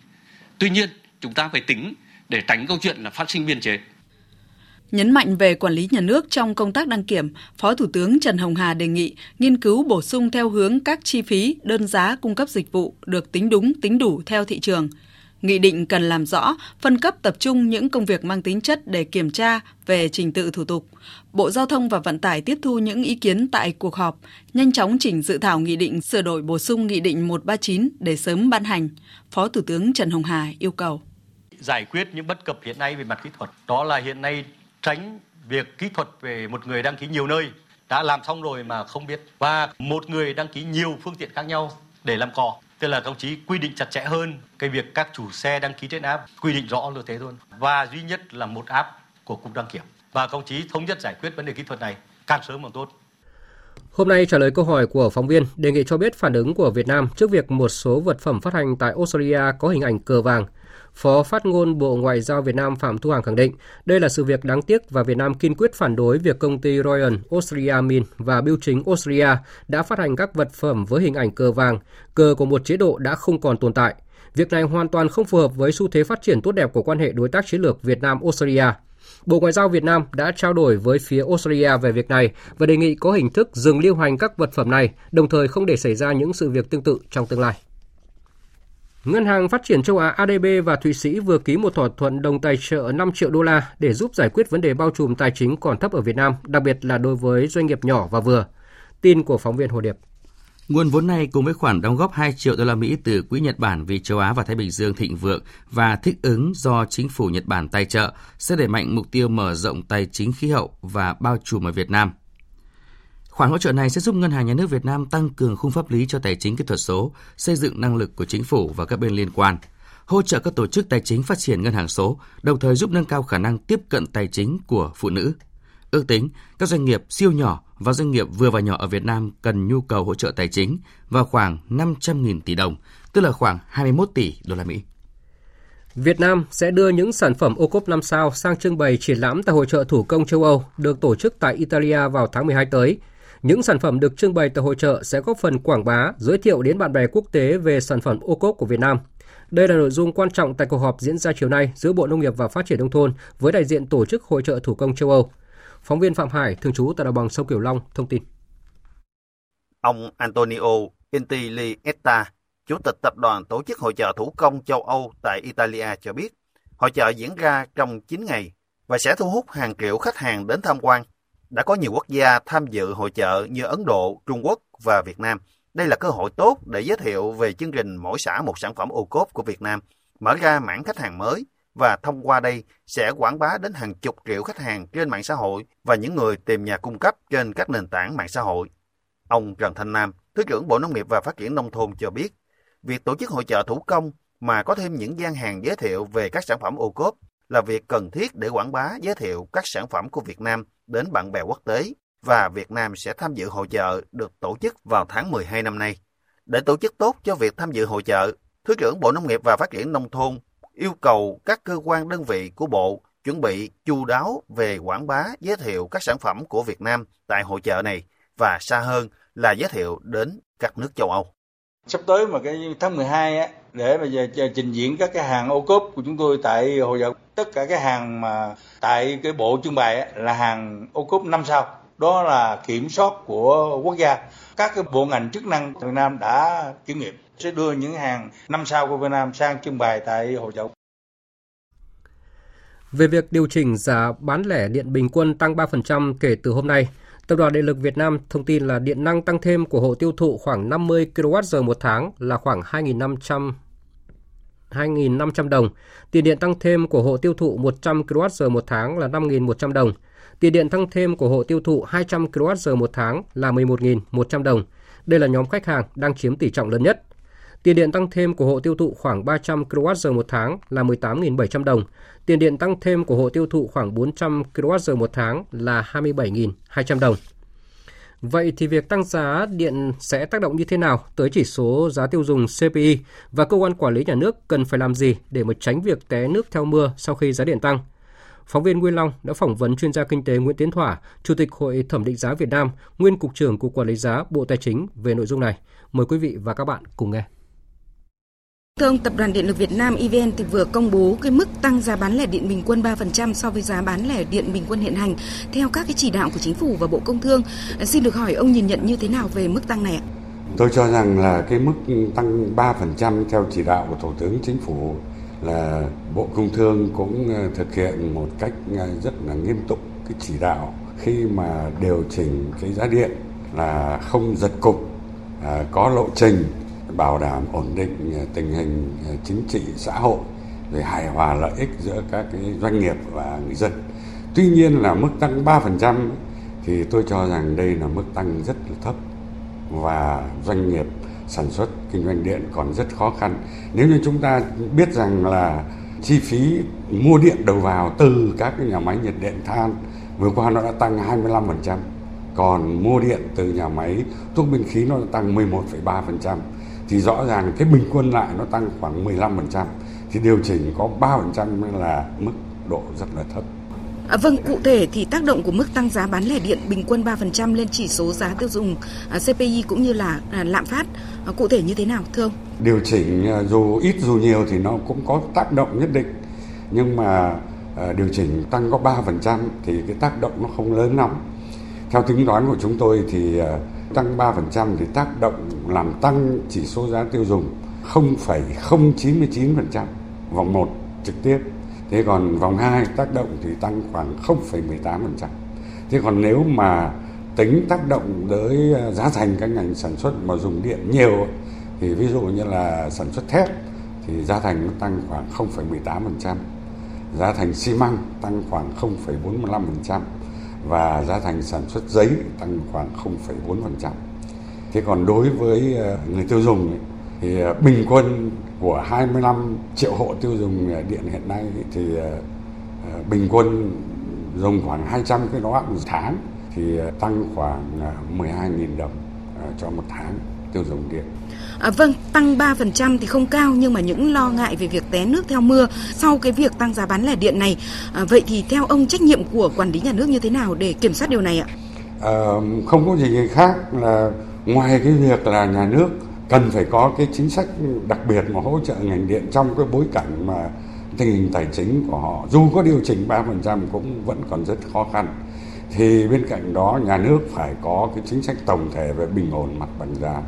Tuy nhiên, chúng ta phải tính để tránh câu chuyện là phát sinh biên chế. Nhấn mạnh về quản lý nhà nước trong công tác đăng kiểm, Phó Thủ tướng Trần Hồng Hà đề nghị nghiên cứu bổ sung theo hướng các chi phí, đơn giá cung cấp dịch vụ được tính đúng, tính đủ theo thị trường – Nghị định cần làm rõ, phân cấp tập trung những công việc mang tính chất để kiểm tra về trình tự thủ tục. Bộ Giao thông và Vận tải tiếp thu những ý kiến tại cuộc họp, nhanh chóng chỉnh dự thảo nghị định sửa đổi bổ sung nghị định 139 để sớm ban hành. Phó Thủ tướng Trần Hồng Hà yêu cầu. Giải quyết những bất cập hiện nay về mặt kỹ thuật, đó là hiện nay tránh việc kỹ thuật về một người đăng ký nhiều nơi đã làm xong rồi mà không biết và một người đăng ký nhiều phương tiện khác nhau để làm cò tức là công chí quy định chặt chẽ hơn cái việc các chủ xe đăng ký trên app, quy định rõ như thế luôn và duy nhất là một app của cục đăng kiểm và công chí thống nhất giải quyết vấn đề kỹ thuật này càng sớm càng tốt. Hôm nay trả lời câu hỏi của phóng viên đề nghị cho biết phản ứng của Việt Nam trước việc một số vật phẩm phát hành tại Australia có hình ảnh cờ vàng Phó phát ngôn Bộ Ngoại giao Việt Nam Phạm Thu Hằng khẳng định đây là sự việc đáng tiếc và Việt Nam kiên quyết phản đối việc công ty Royal Australia Min và Biêu chính Australia đã phát hành các vật phẩm với hình ảnh cờ vàng, cờ của một chế độ đã không còn tồn tại. Việc này hoàn toàn không phù hợp với xu thế phát triển tốt đẹp của quan hệ đối tác chiến lược Việt Nam-Australia. Bộ Ngoại giao Việt Nam đã trao đổi với phía Australia về việc này và đề nghị có hình thức dừng lưu hành các vật phẩm này, đồng thời không để xảy ra những sự việc tương tự trong tương lai. Ngân hàng Phát triển châu Á ADB và Thụy Sĩ vừa ký một thỏa thuận đồng tài trợ 5 triệu đô la để giúp giải quyết vấn đề bao trùm tài chính còn thấp ở Việt Nam, đặc biệt là đối với doanh nghiệp nhỏ và vừa. Tin của phóng viên Hồ Điệp. Nguồn vốn này cùng với khoản đóng góp 2 triệu đô la Mỹ từ Quỹ Nhật Bản vì châu Á và Thái Bình Dương thịnh vượng và thích ứng do chính phủ Nhật Bản tài trợ sẽ đẩy mạnh mục tiêu mở rộng tài chính khí hậu và bao trùm ở Việt Nam – Khoản hỗ trợ này sẽ giúp Ngân hàng Nhà nước Việt Nam tăng cường khung pháp lý cho tài chính kỹ thuật số, xây dựng năng lực của chính phủ và các bên liên quan, hỗ trợ các tổ chức tài chính phát triển ngân hàng số, đồng thời giúp nâng cao khả năng tiếp cận tài chính của phụ nữ. Ước tính, các doanh nghiệp siêu nhỏ và doanh nghiệp vừa và nhỏ ở Việt Nam cần nhu cầu hỗ trợ tài chính vào khoảng 500.000 tỷ đồng, tức là khoảng 21 tỷ đô la Mỹ. Việt Nam sẽ đưa những sản phẩm ô cốp 5 sao sang trưng bày triển lãm tại Hội trợ Thủ công châu Âu được tổ chức tại Italia vào tháng 12 tới. Những sản phẩm được trưng bày tại hội trợ sẽ góp phần quảng bá, giới thiệu đến bạn bè quốc tế về sản phẩm ô cốp của Việt Nam. Đây là nội dung quan trọng tại cuộc họp diễn ra chiều nay giữa Bộ Nông nghiệp và Phát triển Nông thôn với đại diện tổ chức Hội trợ Thủ công châu Âu. Phóng viên Phạm Hải, thường trú tại đồng bằng sông Cửu Long, thông tin. Ông Antonio Intilietta, Chủ tịch Tập đoàn Tổ chức Hội trợ Thủ công châu Âu tại Italia cho biết, hội trợ diễn ra trong 9 ngày và sẽ thu hút hàng triệu khách hàng đến tham quan. Đã có nhiều quốc gia tham dự hội trợ như Ấn Độ, Trung Quốc và Việt Nam. Đây là cơ hội tốt để giới thiệu về chương trình mỗi xã một sản phẩm ô cốp của Việt Nam, mở ra mảng khách hàng mới và thông qua đây sẽ quảng bá đến hàng chục triệu khách hàng trên mạng xã hội và những người tìm nhà cung cấp trên các nền tảng mạng xã hội. Ông Trần Thanh Nam, Thứ trưởng Bộ Nông nghiệp và Phát triển Nông thôn cho biết, việc tổ chức hội trợ thủ công mà có thêm những gian hàng giới thiệu về các sản phẩm ô cốp là việc cần thiết để quảng bá giới thiệu các sản phẩm của Việt Nam đến bạn bè quốc tế và Việt Nam sẽ tham dự hội trợ được tổ chức vào tháng 12 năm nay. Để tổ chức tốt cho việc tham dự hội trợ, Thứ trưởng Bộ Nông nghiệp và Phát triển Nông thôn yêu cầu các cơ quan đơn vị của Bộ chuẩn bị chu đáo về quảng bá giới thiệu các sản phẩm của Việt Nam tại hội chợ này và xa hơn là giới thiệu đến các nước châu Âu. Sắp tới mà cái tháng 12 á, để mà giờ trình diễn các cái hàng ô cốp của chúng tôi tại hội chợ tất cả cái hàng mà tại cái bộ trưng bày á, là hàng ô cốp năm sao đó là kiểm soát của quốc gia các cái bộ ngành chức năng Việt Nam đã kiểm nghiệm sẽ đưa những hàng năm sao của Việt Nam sang trưng bày tại hội chợ Về việc điều chỉnh giá bán lẻ điện bình quân tăng 3% kể từ hôm nay, Tập đoàn Điện lực Việt Nam thông tin là điện năng tăng thêm của hộ tiêu thụ khoảng 50 kWh một tháng là khoảng 2.500 2.500 đồng. Tiền điện tăng thêm của hộ tiêu thụ 100 kWh một tháng là 5.100 đồng. Tiền điện tăng thêm của hộ tiêu thụ 200 kWh một tháng là 11.100 đồng. Đây là nhóm khách hàng đang chiếm tỷ trọng lớn nhất. Tiền điện tăng thêm của hộ tiêu thụ khoảng 300 kWh một tháng là 18.700 đồng. Tiền điện tăng thêm của hộ tiêu thụ khoảng 400 kWh một tháng là 27.200 đồng. Vậy thì việc tăng giá điện sẽ tác động như thế nào tới chỉ số giá tiêu dùng CPI và cơ quan quản lý nhà nước cần phải làm gì để mà tránh việc té nước theo mưa sau khi giá điện tăng? Phóng viên Nguyên Long đã phỏng vấn chuyên gia kinh tế Nguyễn Tiến Thỏa, Chủ tịch Hội Thẩm định giá Việt Nam, nguyên Cục trưởng Cục Quản lý giá Bộ Tài chính về nội dung này. Mời quý vị và các bạn cùng nghe. Thưa ông, Tập đoàn Điện lực Việt Nam EVN thì vừa công bố cái mức tăng giá bán lẻ điện bình quân 3% so với giá bán lẻ điện bình quân hiện hành theo các cái chỉ đạo của chính phủ và Bộ Công Thương. Xin được hỏi ông nhìn nhận như thế nào về mức tăng này ạ? Tôi cho rằng là cái mức tăng 3% theo chỉ đạo của Thủ tướng Chính phủ là Bộ Công Thương cũng ờ, thực hiện một cách ờ, rất là nghiêm túc cái chỉ đạo khi mà điều chỉnh cái giá điện là không giật cục, à, có lộ trình bảo đảm ổn định ờ, tình hình chính trị xã hội rồi hài hòa lợi ích giữa các cái doanh nghiệp và người dân. Tuy nhiên là mức tăng 3% thì tôi cho rằng đây là mức tăng rất là thấp và doanh nghiệp sản xuất kinh doanh điện còn rất khó khăn. Nếu như chúng ta biết rằng là chi phí mua điện đầu vào từ các cái nhà máy nhiệt điện than vừa qua nó đã tăng 25%, còn mua điện từ nhà máy thuốc binh khí nó tăng 11,3% thì rõ ràng cái bình quân lại nó tăng khoảng 15% thì điều chỉnh có 3% là mức độ rất là thấp. À, vâng, cụ thể thì tác động của mức tăng giá bán lẻ điện bình quân 3% lên chỉ số giá tiêu dùng à, CPI cũng như là à, lạm phát à, cụ thể như thế nào thưa ông? Điều chỉnh à, dù ít dù nhiều thì nó cũng có tác động nhất định nhưng mà à, điều chỉnh tăng có 3% thì cái tác động nó không lớn lắm. Theo tính toán của chúng tôi thì à, tăng 3% thì tác động làm tăng chỉ số giá tiêu dùng 0,099% vòng 1 trực tiếp Thế còn vòng 2 tác động thì tăng khoảng 0,18%. Thế còn nếu mà tính tác động tới à, giá thành các ngành sản xuất mà dùng điện nhiều thì ví dụ như là sản xuất thép thì giá thành nó tăng khoảng 0,18%, giá thành xi măng tăng khoảng 0,45% và giá thành sản xuất giấy tăng khoảng 0,4%. Thế còn đối với à, người tiêu dùng ấy, thì à, bình quân của 25 triệu hộ tiêu dùng điện hiện nay thì à, à, bình quân dùng khoảng 200 kW một tháng thì tăng khoảng 12.000 đồng cho một tháng tiêu dùng điện. À, vâng, tăng 3% thì không cao nhưng mà những lo ngại về việc té nước theo mưa sau cái việc tăng giá bán lẻ điện này. À, vậy thì theo ông trách nhiệm của quản lý nhà nước như thế nào để kiểm soát điều này ạ? À, không có gì khác là ngoài cái việc là nhà nước cần phải có cái chính sách đặc biệt mà hỗ trợ ngành điện trong cái bối cảnh mà tình hình tài chính của họ. Dù có điều chỉnh 3% cũng vẫn còn rất khó khăn. Thì bên cạnh đó, nhà nước phải có cái chính sách tổng thể về bình ổn mặt bằng giá.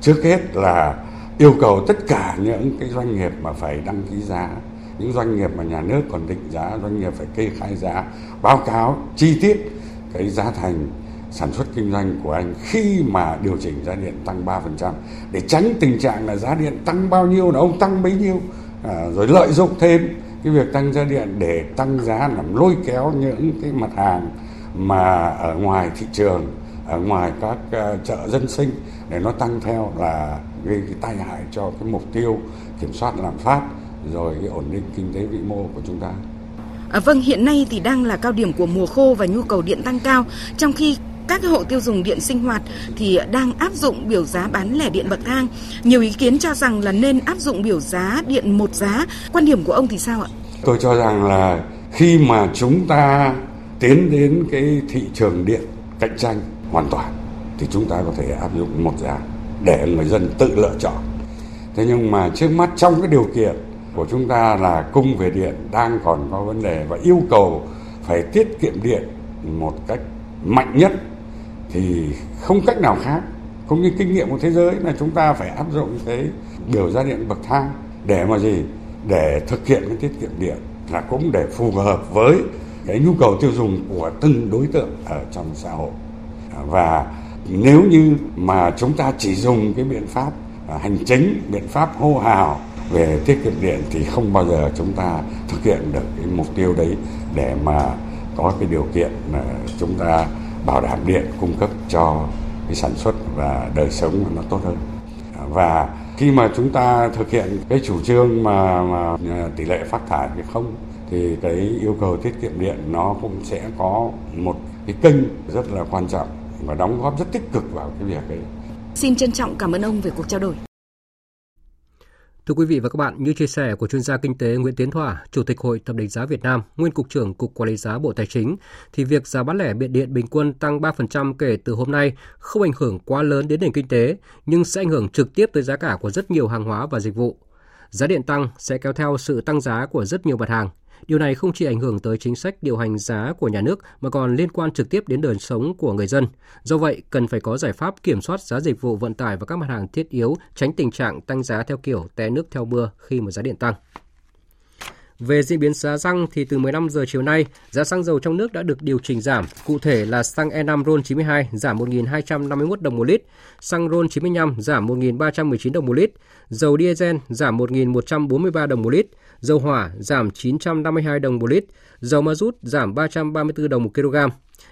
Trước hết là yêu cầu tất cả những cái doanh nghiệp mà phải đăng ký giá. Những doanh nghiệp mà nhà nước còn định giá, doanh nghiệp phải kê khai giá, báo cáo chi tiết cái giá thành sản xuất kinh doanh của anh khi mà điều chỉnh giá điện tăng 3% để tránh tình trạng là giá điện tăng bao nhiêu là ông tăng bấy nhiêu à, rồi lợi dụng thêm cái việc tăng giá điện để tăng giá làm lôi kéo những cái mặt hàng mà ở ngoài thị trường ở ngoài các uh, chợ dân sinh để nó tăng theo là gây cái tai hại cho cái mục tiêu kiểm soát lạm phát rồi cái ổn định kinh tế vĩ mô của chúng ta. À, vâng, hiện nay thì đang là cao điểm của mùa khô và nhu cầu điện tăng cao, trong khi các hộ tiêu dùng điện sinh hoạt thì đang áp dụng biểu giá bán lẻ điện bậc thang. Nhiều ý kiến cho rằng là nên áp dụng biểu giá điện một giá. Quan điểm của ông thì sao ạ? Tôi cho rằng là khi mà chúng ta tiến đến cái thị trường điện cạnh tranh hoàn toàn thì chúng ta có thể áp dụng một giá để người dân tự lựa chọn. Thế nhưng mà trước mắt trong cái điều kiện của chúng ta là cung về điện đang còn có vấn đề và yêu cầu phải tiết kiệm điện một cách mạnh nhất thì không cách nào khác. Cũng như kinh nghiệm của thế giới là chúng ta phải áp dụng cái biểu giá điện bậc thang để mà gì? Để thực hiện cái tiết kiệm điện là cũng để phù hợp với cái nhu cầu tiêu dùng của từng đối tượng ở trong xã hội. Và nếu như mà chúng ta chỉ dùng cái biện pháp à, hành chính, biện pháp hô hào về tiết kiệm điện thì không bao giờ chúng ta thực hiện được cái mục tiêu đấy để mà có cái điều kiện là chúng ta bảo đảm điện cung cấp cho cái sản xuất và đời sống nó tốt hơn và khi mà chúng ta thực hiện cái chủ trương mà, mà à, tỷ lệ phát thải thì không thì cái yêu cầu tiết kiệm điện nó cũng sẽ có một cái kênh rất là quan trọng và đóng góp rất tích cực vào cái việc ấy. Xin trân trọng cảm ơn ông về cuộc trao đổi. Thưa quý vị và các bạn, như chia sẻ của chuyên gia kinh tế Nguyễn Tiến Thỏa, Chủ tịch Hội Thẩm định giá Việt Nam, nguyên Cục trưởng Cục Quản lý giá Bộ Tài chính, thì việc giá bán lẻ điện điện bình quân tăng 3% kể từ hôm nay không ảnh hưởng quá lớn đến nền kinh tế, nhưng sẽ ảnh hưởng trực tiếp tới giá cả của rất nhiều hàng hóa và dịch vụ. Giá điện tăng sẽ kéo theo sự tăng giá của rất nhiều mặt hàng, Điều này không chỉ ảnh hưởng tới chính sách điều hành giá của nhà nước mà còn liên quan trực tiếp đến đời sống của người dân. Do vậy, cần phải có giải pháp kiểm soát giá dịch vụ vận tải và các mặt hàng thiết yếu, tránh tình trạng tăng giá theo kiểu té nước theo mưa khi mà giá điện tăng. Về diễn biến giá xăng thì từ 15 giờ chiều nay, giá xăng dầu trong nước đã được điều chỉnh giảm. Cụ thể là xăng E5 RON 92 giảm 1.251 đồng một lít, xăng RON 95 giảm 1.319 đồng một lít, dầu diesel giảm 1.143 đồng một lít, dầu hỏa giảm 952 đồng một lít, dầu ma rút giảm 334 đồng một kg.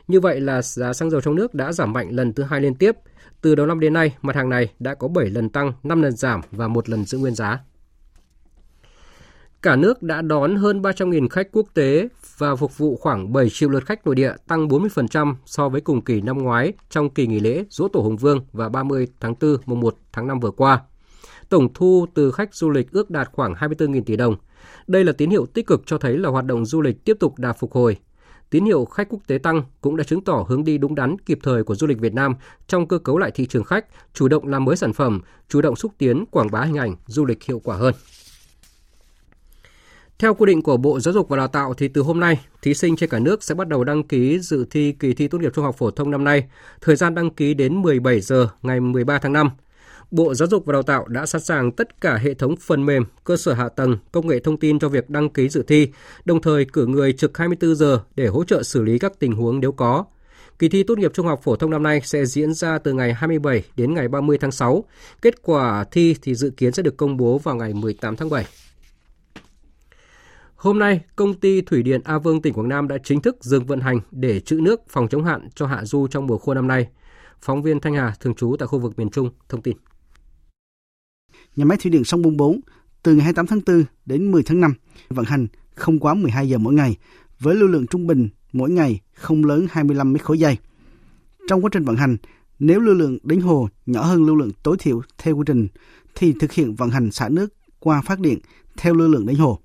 Như vậy là giá xăng dầu trong nước đã giảm mạnh lần thứ hai liên tiếp. Từ đầu năm đến nay, mặt hàng này đã có 7 lần tăng, 5 lần giảm và một lần giữ nguyên giá. Cả nước đã đón hơn 300.000 khách quốc tế và phục vụ khoảng 7 triệu lượt khách nội địa, tăng 40% so với cùng kỳ năm ngoái trong kỳ nghỉ lễ Dỗ Tổ Hùng Vương và 30 tháng 4 mùng 1 tháng 5 vừa qua. Tổng thu từ khách du lịch ước đạt khoảng 24.000 tỷ đồng. Đây là tín hiệu tích cực cho thấy là hoạt động du lịch tiếp tục đạt phục hồi. Tín hiệu khách quốc tế tăng cũng đã chứng tỏ hướng đi đúng đắn kịp thời của du lịch Việt Nam trong cơ cấu lại thị trường khách, chủ động làm mới sản phẩm, chủ động xúc tiến quảng bá hình ảnh du lịch hiệu quả hơn. Theo quy định của Bộ Giáo dục và Đào tạo thì từ hôm nay, thí sinh trên cả nước sẽ bắt đầu đăng ký dự thi kỳ thi tốt nghiệp trung học phổ thông năm nay. Thời gian đăng ký đến 17 giờ ngày 13 tháng 5. Bộ Giáo dục và Đào tạo đã sẵn sàng tất cả hệ thống phần mềm, cơ sở hạ tầng, công nghệ thông tin cho việc đăng ký dự thi, đồng thời cử người trực 24 giờ để hỗ trợ xử lý các tình huống nếu có. Kỳ thi tốt nghiệp trung học phổ thông năm nay sẽ diễn ra từ ngày 27 đến ngày 30 tháng 6. Kết quả thi thì dự kiến sẽ được công bố vào ngày 18 tháng 7. Hôm nay, công ty Thủy điện A Vương tỉnh Quảng Nam đã chính thức dừng vận hành để trữ nước phòng chống hạn cho hạ du trong mùa khô năm nay. Phóng viên Thanh Hà thường trú tại khu vực miền Trung thông tin. Nhà máy thủy điện sông Bung 4 từ ngày 28 tháng 4 đến 10 tháng 5 vận hành không quá 12 giờ mỗi ngày với lưu lượng trung bình mỗi ngày không lớn 25 mét khối giây. Trong quá trình vận hành, Nếu lưu lượng đến hồ nhỏ hơn lưu lượng tối thiểu theo quy trình thì thực hiện vận hành xả nước qua phát điện theo lưu lượng đến hồ.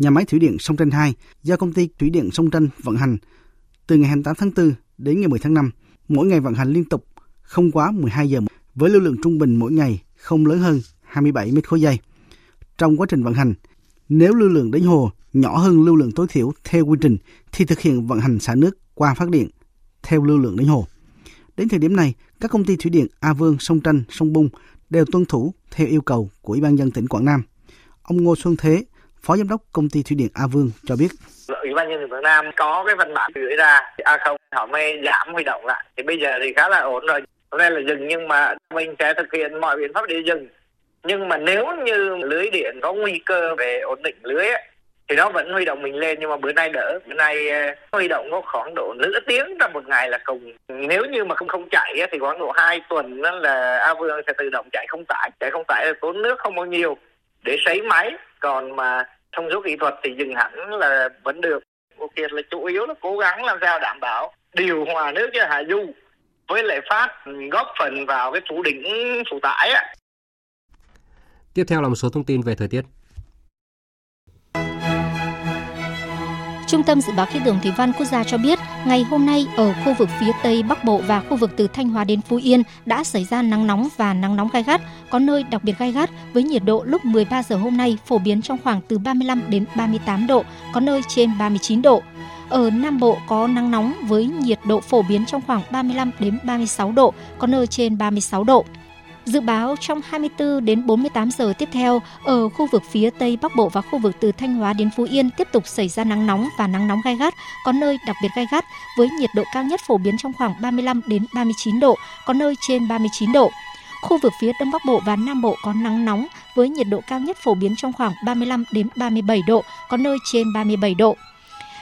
Nhà máy thủy điện Sông Tranh 2 do công ty thủy điện Sông Tranh vận hành từ ngày 28 tháng 4 đến ngày 10 tháng 5, mỗi ngày vận hành liên tục không quá 12 giờ với lưu lượng trung bình mỗi ngày không lớn hơn 27 mét khối giây. Trong quá trình vận hành, nếu lưu lượng đến hồ nhỏ hơn lưu lượng tối thiểu theo quy trình thì thực hiện vận hành xả nước qua phát điện theo lưu lượng đến hồ. Đến thời điểm này, các công ty thủy điện A Vương, Sông Tranh, Sông Bung đều tuân thủ theo yêu cầu của Ủy ban dân tỉnh Quảng Nam. Ông Ngô Xuân Thế, Phó Giám đốc Công ty Thủy điện A Vương cho biết. Ủy ban nhân dân Quảng Nam có cái văn bản gửi ra A không họ mới giảm huy động lại. Thì bây giờ thì khá là ổn rồi. Hôm nay là dừng nhưng mà mình sẽ thực hiện mọi biện pháp để dừng. Nhưng mà nếu như lưới điện có nguy cơ về ổn định lưới ấy, thì nó vẫn huy động mình lên nhưng mà bữa nay đỡ bữa nay uh, huy động có khoảng độ nửa tiếng trong một ngày là cùng nếu như mà không không chạy thì khoảng độ 2 tuần đó là A Vương sẽ tự động chạy không tải chạy không tải là tốn nước không bao nhiêu để sấy máy còn mà thông số kỹ thuật thì dừng hẳn là vẫn được ok là chủ yếu là cố gắng làm sao đảm bảo điều hòa nước cho hạ du với lại phát góp phần vào cái phủ đỉnh phụ tải á. Tiếp theo là một số thông tin về thời tiết. Trung tâm Dự báo Khí tượng Thủy văn Quốc gia cho biết, ngày hôm nay ở khu vực phía Tây Bắc Bộ và khu vực từ Thanh Hóa đến Phú Yên đã xảy ra nắng nóng và nắng nóng gai gắt, có nơi đặc biệt gai gắt với nhiệt độ lúc 13 giờ hôm nay phổ biến trong khoảng từ 35 đến 38 độ, có nơi trên 39 độ. Ở Nam Bộ có nắng nóng với nhiệt độ phổ biến trong khoảng 35 đến 36 độ, có nơi trên 36 độ. Dự báo trong 24 đến 48 giờ tiếp theo, ở khu vực phía Tây Bắc Bộ và khu vực từ Thanh Hóa đến Phú Yên tiếp tục xảy ra nắng nóng và nắng nóng gai gắt, có nơi đặc biệt gai gắt với nhiệt độ cao nhất phổ biến trong khoảng 35 đến 39 độ, có nơi trên 39 độ. Khu vực phía Đông Bắc Bộ và Nam Bộ có nắng nóng với nhiệt độ cao nhất phổ biến trong khoảng 35 đến 37 độ, có nơi trên 37 độ.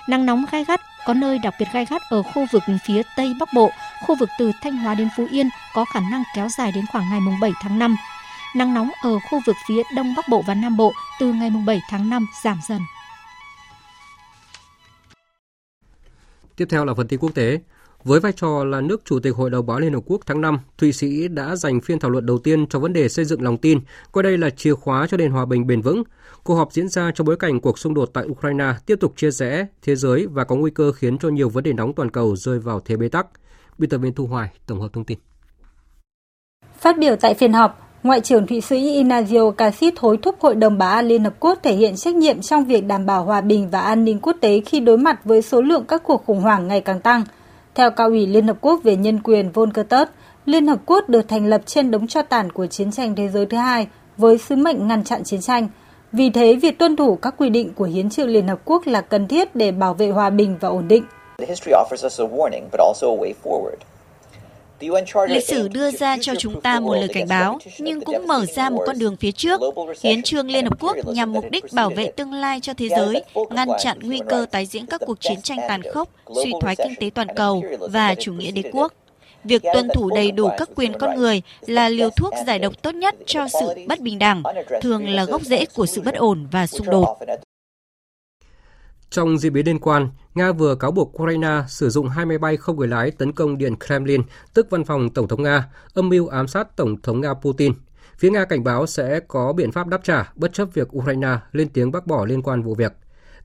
Nắng nóng gai gắt có nơi đặc biệt gai gắt ở khu vực phía Tây Bắc Bộ, khu vực từ Thanh Hóa đến Phú Yên có khả năng kéo dài đến khoảng ngày 7 tháng 5. Nắng nóng ở khu vực phía Đông Bắc Bộ và Nam Bộ từ ngày 7 tháng 5 giảm dần. Tiếp theo là phần tin quốc tế. Với vai trò là nước Chủ tịch Hội đồng Bảo Liên Hợp Quốc tháng 5, Thụy Sĩ đã dành phiên thảo luận đầu tiên cho vấn đề xây dựng lòng tin, coi đây là chìa khóa cho nền hòa bình bền vững. Cuộc họp diễn ra trong bối cảnh cuộc xung đột tại Ukraine tiếp tục chia rẽ thế giới và có nguy cơ khiến cho nhiều vấn đề nóng toàn cầu rơi vào thế bế tắc. Biên tập viên Thu Hoài tổng hợp thông tin. Phát biểu tại phiên họp, Ngoại trưởng Thụy Sĩ Inazio Cassis hối thúc Hội đồng Bảo an Liên Hợp Quốc thể hiện trách nhiệm trong việc đảm bảo hòa bình và an ninh quốc tế khi đối mặt với số lượng các cuộc khủng hoảng ngày càng tăng – theo Cao ủy Liên Hợp Quốc về Nhân quyền Volker Turk, Liên Hợp Quốc được thành lập trên đống cho tàn của chiến tranh thế giới thứ hai với sứ mệnh ngăn chặn chiến tranh. Vì thế, việc tuân thủ các quy định của Hiến trương Liên Hợp Quốc là cần thiết để bảo vệ hòa bình và ổn định. Lịch sử đưa ra cho chúng ta một lời cảnh báo, nhưng cũng mở ra một con đường phía trước. Hiến trương Liên Hợp Quốc nhằm mục đích bảo vệ tương lai cho thế giới, ngăn chặn nguy cơ tái diễn các cuộc chiến tranh tàn khốc, suy thoái kinh tế toàn cầu và chủ nghĩa đế quốc. Việc tuân thủ đầy đủ các quyền con người là liều thuốc giải độc tốt nhất cho sự bất bình đẳng, thường là gốc rễ của sự bất ổn và xung đột. Trong diễn biến liên quan, Nga vừa cáo buộc Ukraine sử dụng hai máy bay không người lái tấn công Điện Kremlin, tức văn phòng Tổng thống Nga, âm mưu ám sát Tổng thống Nga Putin. Phía Nga cảnh báo sẽ có biện pháp đáp trả bất chấp việc Ukraine lên tiếng bác bỏ liên quan vụ việc.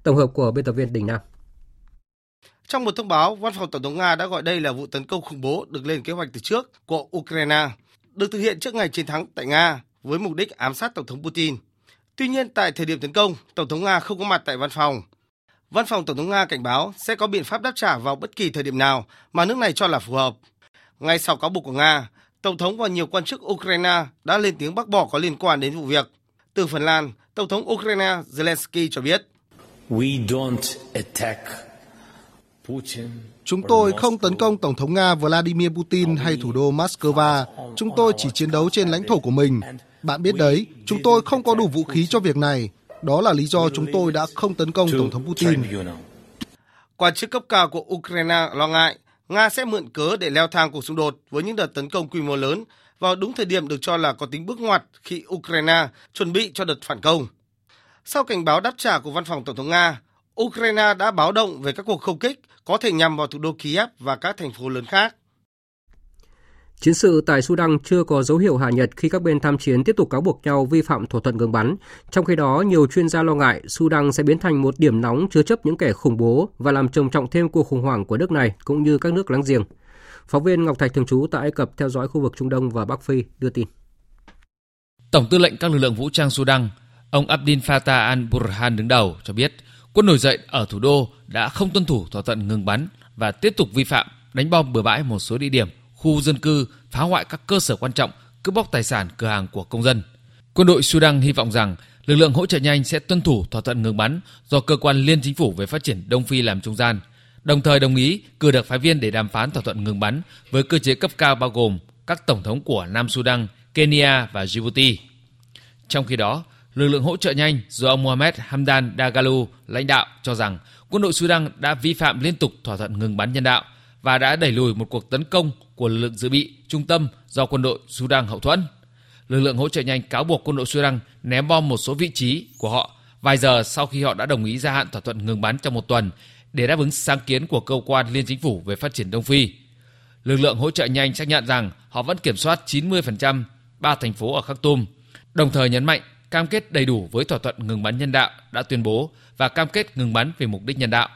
Tổng hợp của biên tập viên Đình Nam. Trong một thông báo, Văn phòng Tổng thống Nga đã gọi đây là vụ tấn công khủng bố được lên kế hoạch từ trước của Ukraine, được thực hiện trước ngày chiến thắng tại Nga với mục đích ám sát Tổng thống Putin. Tuy nhiên, tại thời điểm tấn công, Tổng thống Nga không có mặt tại văn phòng Văn phòng Tổng thống Nga cảnh báo sẽ có biện pháp đáp trả vào bất kỳ thời điểm nào mà nước này cho là phù hợp. Ngay sau cáo buộc của Nga, Tổng thống và nhiều quan chức Ukraine đã lên tiếng bác bỏ có liên quan đến vụ việc. Từ Phần Lan, Tổng thống Ukraine Zelensky cho biết. We don't attack Chúng tôi không tấn công Tổng thống Nga Vladimir Putin hay thủ đô Moscow. Chúng tôi chỉ chiến đấu trên lãnh thổ của mình. Bạn biết đấy, chúng tôi không có đủ vũ khí cho việc này. Đó là lý do chúng tôi đã không tấn công Tổng thống Putin. Quan chức cấp cao của Ukraine lo ngại Nga sẽ mượn cớ để leo thang cuộc xung đột với những đợt tấn công quy mô lớn vào đúng thời điểm được cho là có tính bước ngoặt khi Ukraine chuẩn bị cho đợt phản công. Sau cảnh báo đáp trả của văn phòng Tổng thống Nga, Ukraine đã báo động về các cuộc không kích có thể nhằm vào thủ đô Kiev và các thành phố lớn khác. Chiến sự tại Sudan chưa có dấu hiệu hạ nhiệt khi các bên tham chiến tiếp tục cáo buộc nhau vi phạm thỏa thuận ngừng bắn. Trong khi đó, nhiều chuyên gia lo ngại Sudan sẽ biến thành một điểm nóng chứa chấp những kẻ khủng bố và làm trầm trọng thêm cuộc khủng hoảng của nước này cũng như các nước láng giềng. Phóng viên Ngọc Thạch thường trú tại Ai Cập theo dõi khu vực Trung Đông và Bắc Phi đưa tin. Tổng tư lệnh các lực lượng vũ trang Sudan, ông Abdel Fattah al-Burhan đứng đầu cho biết quân nổi dậy ở thủ đô đã không tuân thủ thỏa thuận ngừng bắn và tiếp tục vi phạm đánh bom bừa bãi một số địa điểm khu dân cư, phá hoại các cơ sở quan trọng, cướp bóc tài sản cửa hàng của công dân. Quân đội Sudan hy vọng rằng lực lượng hỗ trợ nhanh sẽ tuân thủ thỏa thuận ngừng bắn do cơ quan liên chính phủ về phát triển Đông Phi làm trung gian, đồng thời đồng ý cử đặc phái viên để đàm phán thỏa thuận ngừng bắn với cơ chế cấp cao bao gồm các tổng thống của Nam Sudan, Kenya và Djibouti. Trong khi đó, lực lượng hỗ trợ nhanh do ông Mohamed Hamdan Dagalo lãnh đạo cho rằng quân đội Sudan đã vi phạm liên tục thỏa thuận ngừng bắn nhân đạo và đã đẩy lùi một cuộc tấn công của lực lượng dự bị trung tâm do quân đội Sudan hậu thuẫn. Lực lượng hỗ trợ nhanh cáo buộc quân đội Sudan ném bom một số vị trí của họ vài giờ sau khi họ đã đồng ý gia hạn thỏa thuận ngừng bắn trong một tuần để đáp ứng sáng kiến của cơ quan liên chính phủ về phát triển Đông Phi. Lực lượng hỗ trợ nhanh xác nhận rằng họ vẫn kiểm soát 90% ba thành phố ở Khartoum, đồng thời nhấn mạnh cam kết đầy đủ với thỏa thuận ngừng bắn nhân đạo đã tuyên bố và cam kết ngừng bắn vì mục đích nhân đạo.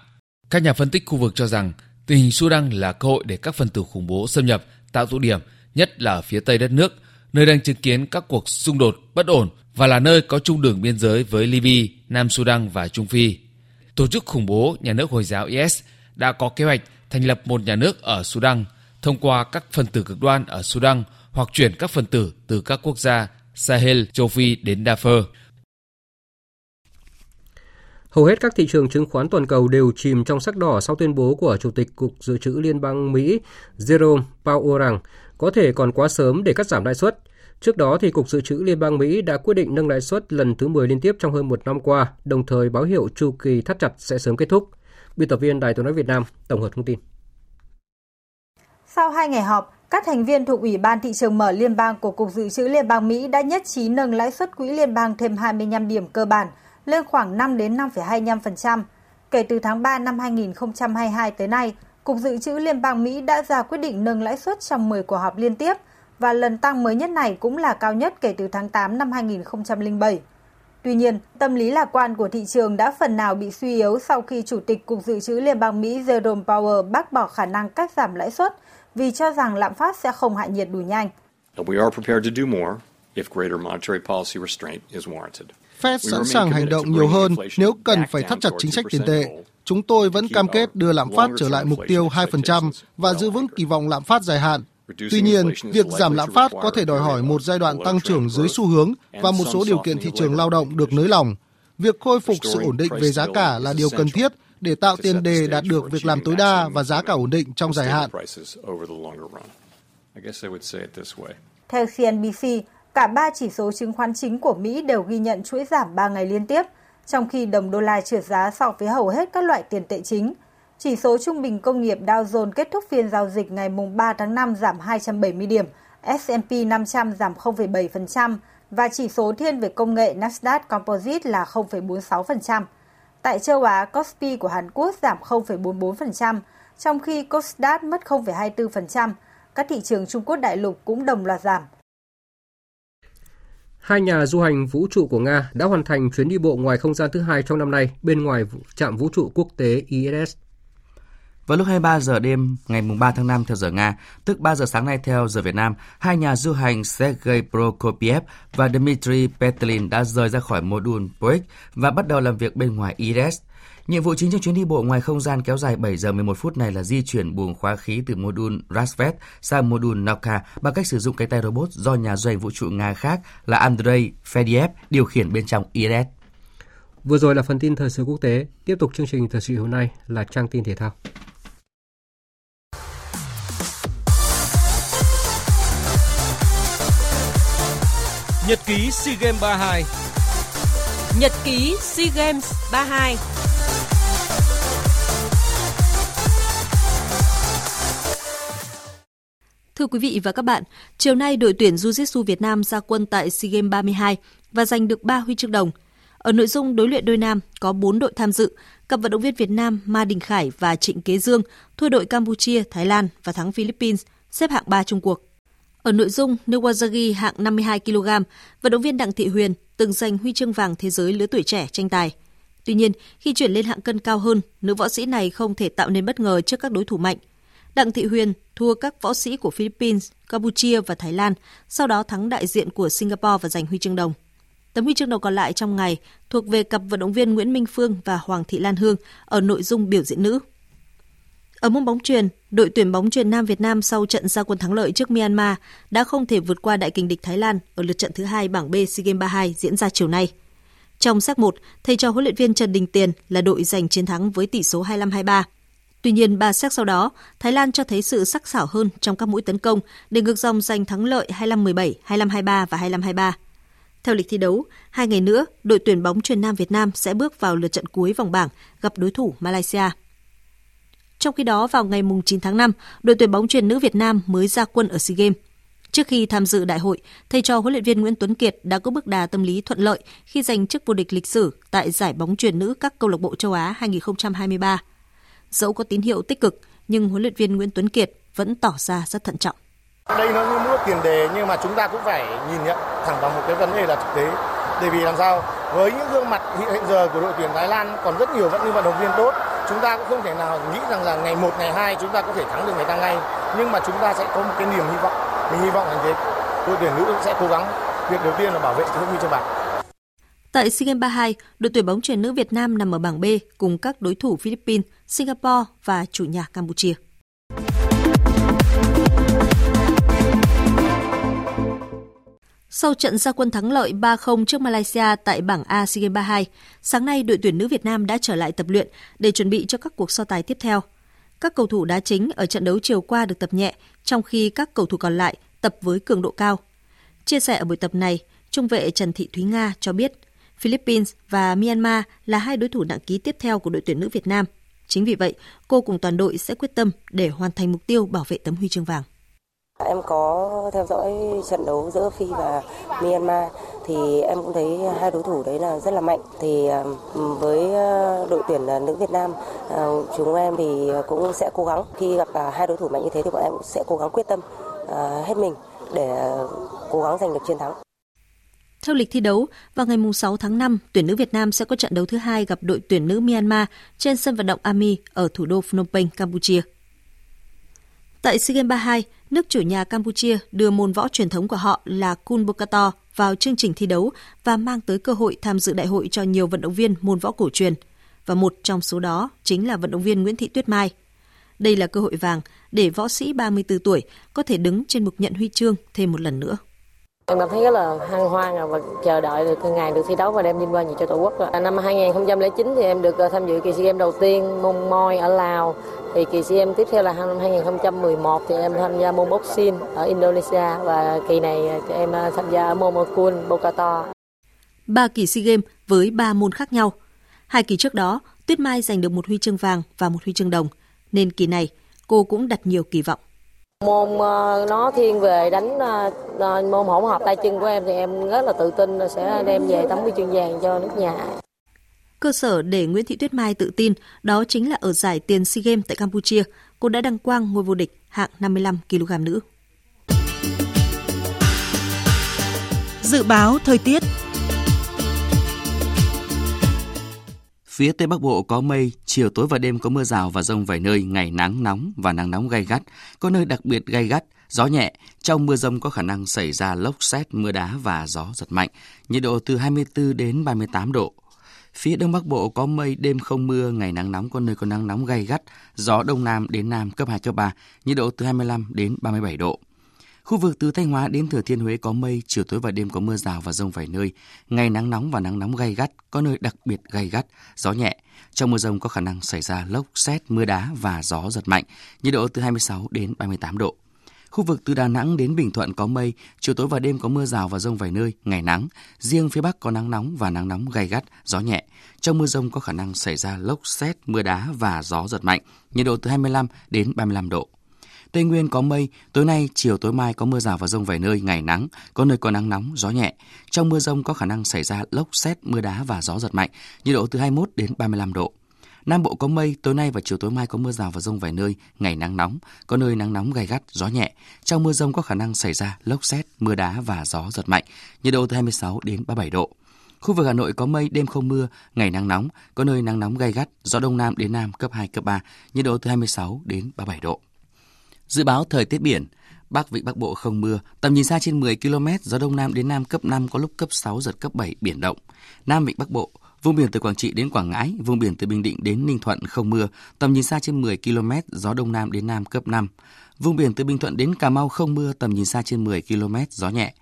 Các nhà phân tích khu vực cho rằng tình hình Sudan là cơ hội để các phần tử khủng bố xâm nhập, tạo tụ điểm, nhất là ở phía tây đất nước, nơi đang chứng kiến các cuộc xung đột bất ổn và là nơi có chung đường biên giới với Libya, Nam Sudan và Trung Phi. Tổ chức khủng bố nhà nước Hồi giáo IS đã có kế hoạch thành lập một nhà nước ở Sudan thông qua các phần tử cực đoan ở Sudan hoặc chuyển các phần tử từ các quốc gia Sahel, châu Phi đến Darfur. Hầu hết các thị trường chứng khoán toàn cầu đều chìm trong sắc đỏ sau tuyên bố của Chủ tịch Cục Dự trữ Liên bang Mỹ Jerome Powell rằng có thể còn quá sớm để cắt giảm lãi suất. Trước đó, thì Cục Dự trữ Liên bang Mỹ đã quyết định nâng lãi suất lần thứ 10 liên tiếp trong hơn một năm qua, đồng thời báo hiệu chu kỳ thắt chặt sẽ sớm kết thúc. Biên tập viên Đài tiếng nói Việt Nam tổng hợp thông tin. Sau hai ngày họp, các thành viên thuộc Ủy ban thị trường mở liên bang của Cục Dự trữ Liên bang Mỹ đã nhất trí nâng lãi suất quỹ liên bang thêm 25 điểm cơ bản – lên khoảng 5 đến 5,25%. Kể từ tháng 3 năm 2022 tới nay, Cục Dự trữ Liên bang Mỹ đã ra quyết định nâng lãi suất trong 10 cuộc họp liên tiếp và lần tăng mới nhất này cũng là cao nhất kể từ tháng 8 năm 2007. Tuy nhiên, tâm lý lạc quan của thị trường đã phần nào bị suy yếu sau khi Chủ tịch Cục Dự trữ Liên bang Mỹ Jerome Powell bác bỏ khả năng cắt giảm lãi suất vì cho rằng lạm phát sẽ không hạ nhiệt đủ nhanh. Fed sẵn sàng hành động nhiều hơn nếu cần phải thắt chặt chính sách tiền tệ. Chúng tôi vẫn cam kết đưa lạm phát trở lại mục tiêu 2% và giữ vững kỳ vọng lạm phát dài hạn. Tuy nhiên, việc giảm lạm phát có thể đòi hỏi một giai đoạn tăng trưởng dưới xu hướng và một số điều kiện thị trường lao động được nới lỏng. Việc khôi phục sự ổn định về giá cả là điều cần thiết để tạo tiền đề đạt được việc làm tối đa và giá cả ổn định trong dài hạn. Theo CNBC, Cả ba chỉ số chứng khoán chính của Mỹ đều ghi nhận chuỗi giảm 3 ngày liên tiếp, trong khi đồng đô la trượt giá so với hầu hết các loại tiền tệ chính. Chỉ số trung bình công nghiệp Dow Jones kết thúc phiên giao dịch ngày 3 tháng 5 giảm 270 điểm, S&P 500 giảm 0,7% và chỉ số thiên về công nghệ Nasdaq Composite là 0,46%. Tại châu Á, Kospi của Hàn Quốc giảm 0,44%, trong khi Kosdaq mất 0,24%. Các thị trường Trung Quốc đại lục cũng đồng loạt giảm. Hai nhà du hành vũ trụ của Nga đã hoàn thành chuyến đi bộ ngoài không gian thứ hai trong năm nay bên ngoài trạm vũ trụ quốc tế ISS. Vào lúc 23 giờ đêm ngày 3 tháng 5 theo giờ Nga, tức 3 giờ sáng nay theo giờ Việt Nam, hai nhà du hành Sergei Prokopiev và Dmitry Petlin đã rời ra khỏi mô đun Poik và bắt đầu làm việc bên ngoài ISS. Nhiệm vụ chính trong chuyến đi bộ ngoài không gian kéo dài 7 giờ 11 phút này là di chuyển buồng khóa khí từ mô đun Rasvet sang mô đun Nauka bằng cách sử dụng cái tay robot do nhà doanh vũ trụ Nga khác là Andrei Fediev điều khiển bên trong ISS. Vừa rồi là phần tin thời sự quốc tế. Tiếp tục chương trình thời sự hôm nay là trang tin thể thao. Nhật ký SEA Games 32 Nhật ký SEA Games 32 Thưa quý vị và các bạn, chiều nay đội tuyển Jiu-Jitsu Việt Nam ra quân tại SEA Games 32 và giành được 3 huy chương đồng. Ở nội dung đối luyện đôi nam có 4 đội tham dự, cặp vận động viên Việt Nam Ma Đình Khải và Trịnh Kế Dương thua đội Campuchia, Thái Lan và thắng Philippines, xếp hạng 3 Trung cuộc. Ở nội dung Newazagi hạng 52 kg, vận động viên Đặng Thị Huyền từng giành huy chương vàng thế giới lứa tuổi trẻ tranh tài. Tuy nhiên, khi chuyển lên hạng cân cao hơn, nữ võ sĩ này không thể tạo nên bất ngờ trước các đối thủ mạnh. Đặng Thị Huyền thua các võ sĩ của Philippines, Campuchia và Thái Lan, sau đó thắng đại diện của Singapore và giành huy chương đồng. Tấm huy chương đồng còn lại trong ngày thuộc về cặp vận động viên Nguyễn Minh Phương và Hoàng Thị Lan Hương ở nội dung biểu diễn nữ. Ở môn bóng truyền, đội tuyển bóng truyền nam Việt Nam sau trận gia quân thắng lợi trước Myanmar đã không thể vượt qua đại kình địch Thái Lan ở lượt trận thứ hai bảng B SEA Games 32 diễn ra chiều nay. Trong set 1, thầy trò huấn luyện viên Trần Đình Tiền là đội giành chiến thắng với tỷ số 25-23. Tuy nhiên, ba xét sau đó, Thái Lan cho thấy sự sắc sảo hơn trong các mũi tấn công để ngược dòng giành thắng lợi 25-17, 25-23 và 25-23. Theo lịch thi đấu, hai ngày nữa, đội tuyển bóng truyền nam Việt Nam sẽ bước vào lượt trận cuối vòng bảng gặp đối thủ Malaysia. Trong khi đó, vào ngày 9 tháng 5, đội tuyển bóng truyền nữ Việt Nam mới ra quân ở SEA Games. Trước khi tham dự đại hội, thầy trò huấn luyện viên Nguyễn Tuấn Kiệt đã có bước đà tâm lý thuận lợi khi giành chức vô địch lịch sử tại giải bóng truyền nữ các câu lạc bộ châu Á 2023. Dẫu có tín hiệu tích cực, nhưng huấn luyện viên Nguyễn Tuấn Kiệt vẫn tỏ ra rất thận trọng. Đây nó như một tiền đề nhưng mà chúng ta cũng phải nhìn nhận thẳng vào một cái vấn đề là thực tế. Bởi vì làm sao với những gương mặt hiện giờ của đội tuyển Thái Lan còn rất nhiều vẫn như vận động viên tốt chúng ta cũng không thể nào nghĩ rằng là ngày 1, ngày 2 chúng ta có thể thắng được người ta ngay. Nhưng mà chúng ta sẽ có một cái niềm hy vọng. Mình hy vọng là thế. Đội tuyển nữ sẽ cố gắng. Việc đầu tiên là bảo vệ chiếc huy chương bạc Tại SEA Games 32, đội tuyển bóng chuyền nữ Việt Nam nằm ở bảng B cùng các đối thủ Philippines, Singapore và chủ nhà Campuchia. Sau trận gia quân thắng lợi 3-0 trước Malaysia tại bảng A SEA Games 32, sáng nay đội tuyển nữ Việt Nam đã trở lại tập luyện để chuẩn bị cho các cuộc so tài tiếp theo. Các cầu thủ đá chính ở trận đấu chiều qua được tập nhẹ, trong khi các cầu thủ còn lại tập với cường độ cao. Chia sẻ ở buổi tập này, trung vệ Trần Thị Thúy Nga cho biết Philippines và Myanmar là hai đối thủ nặng ký tiếp theo của đội tuyển nữ Việt Nam. Chính vì vậy, cô cùng toàn đội sẽ quyết tâm để hoàn thành mục tiêu bảo vệ tấm huy chương vàng. Em có theo dõi trận đấu giữa Phi và Myanmar thì em cũng thấy hai đối thủ đấy là rất là mạnh. Thì với ờ, đội tuyển ờ, nữ Việt Nam ờ, chúng em thì cũng sẽ cố gắng khi gặp à, hai đối thủ mạnh như thế thì bọn em cũng sẽ cố gắng quyết tâm hết mình để cố gắng giành được chiến thắng. Theo lịch thi đấu, vào ngày 6 tháng 5, tuyển nữ Việt Nam sẽ có trận đấu thứ hai gặp đội tuyển nữ Myanmar trên sân vận động Ami ở thủ đô Phnom Penh, Campuchia. Tại SEA Games 32, nước chủ nhà Campuchia đưa môn võ truyền thống của họ là Kun Bokator vào chương trình thi đấu và mang tới cơ hội tham dự đại hội cho nhiều vận động viên môn võ cổ truyền. Và một trong số đó chính là vận động viên Nguyễn Thị Tuyết Mai. Đây là cơ hội vàng để võ sĩ 34 tuổi có thể đứng trên mục nhận huy chương thêm một lần nữa. Em cảm thấy rất là hân hoan à, và chờ đợi được ngày được thi đấu và đem vinh quang cho Tổ quốc. À, năm 2009 thì em được ờ, tham dự kỳ SEA Games đầu tiên môn môi ở Lào thì kỳ SEA Games tiếp theo là năm 2011 thì em tham gia môn boxing ở Indonesia và kỳ này em ờ, tham gia ở môn Mokun Bokato. Ba kỳ SEA Games với ba môn khác nhau. Hai kỳ trước đó, Tuyết Mai giành được một huy chương vàng và một huy chương đồng, nên kỳ này cô cũng đặt nhiều kỳ vọng. Môn ờ, nó thiên về đánh ờ, ờ, môn hỗn hợp tay chân của em thì em rất là tự tin là sẽ đem về tấm huy chương vàng cho nước nhà. Cơ sở để Nguyễn Thị Tuyết Mai tự tin đó chính là ở giải tiền SEA Games tại Campuchia, cô đã đăng quang ngôi vô địch hạng 55 kg nữ. Dự báo thời tiết Phía Tây Bắc Bộ có mây, chiều tối và đêm có mưa rào và rông vài nơi, ngày nắng nóng và nắng nóng gay gắt, có nơi đặc biệt gay gắt, gió nhẹ. Trong mưa rông có khả năng xảy ra lốc xét, mưa đá và gió giật mạnh, nhiệt độ từ 24 đến 38 độ. Phía Đông Bắc Bộ có mây, đêm không mưa, ngày nắng nóng có nơi có nắng nóng gay gắt, gió Đông Nam đến Nam cấp 2, cấp 3, nhiệt độ từ 25 đến 37 độ. Khu vực từ Thanh Hóa đến Thừa Thiên Huế có mây, chiều tối và đêm có mưa rào và rông vài nơi, ngày nắng nóng và nắng nóng gay gắt, có nơi đặc biệt gay gắt, gió nhẹ. Trong mưa rông có khả năng xảy ra lốc, xét, mưa đá và gió giật mạnh, nhiệt độ từ 26 đến 38 độ. Khu vực từ Đà Nẵng đến Bình Thuận có mây, chiều tối và đêm có mưa rào và rông vài nơi, ngày nắng. Riêng phía Bắc có nắng nóng và nắng nóng gay gắt, gió nhẹ. Trong mưa rông có khả năng xảy ra lốc, xét, mưa đá và gió giật mạnh, nhiệt độ từ 25 đến 35 độ. Tây Nguyên có mây, tối nay, chiều tối mai có mưa rào và rông vài nơi, ngày nắng, có nơi có nắng nóng, gió nhẹ. Trong mưa rông có khả năng xảy ra lốc, xét, mưa đá và gió giật mạnh, nhiệt độ từ 21 đến 35 độ. Nam Bộ có mây, tối nay và chiều tối mai có mưa rào và rông vài nơi, ngày nắng nóng, có nơi nắng nóng gai gắt, gió nhẹ. Trong mưa rông có khả năng xảy ra lốc xét, mưa đá và gió giật mạnh, nhiệt độ từ 26 đến 37 độ. Khu vực Hà Nội có mây, đêm không mưa, ngày nắng nóng, có nơi nắng nóng gai gắt, gió đông nam đến nam cấp 2, cấp 3, nhiệt độ từ 26 đến 37 độ. Dự báo thời tiết biển, Bắc Vịnh Bắc Bộ không mưa, tầm nhìn xa trên 10 km, gió đông nam đến nam cấp 5 có lúc cấp 6 giật cấp 7 biển động. Nam Vịnh Bắc Bộ Vùng biển từ Quảng Trị đến Quảng Ngãi, vùng biển từ Bình Định đến Ninh Thuận không mưa, tầm nhìn xa trên 10 km, gió đông nam đến nam cấp 5. Vùng biển từ Bình Thuận đến Cà Mau không mưa, tầm nhìn xa trên 10 km, gió nhẹ.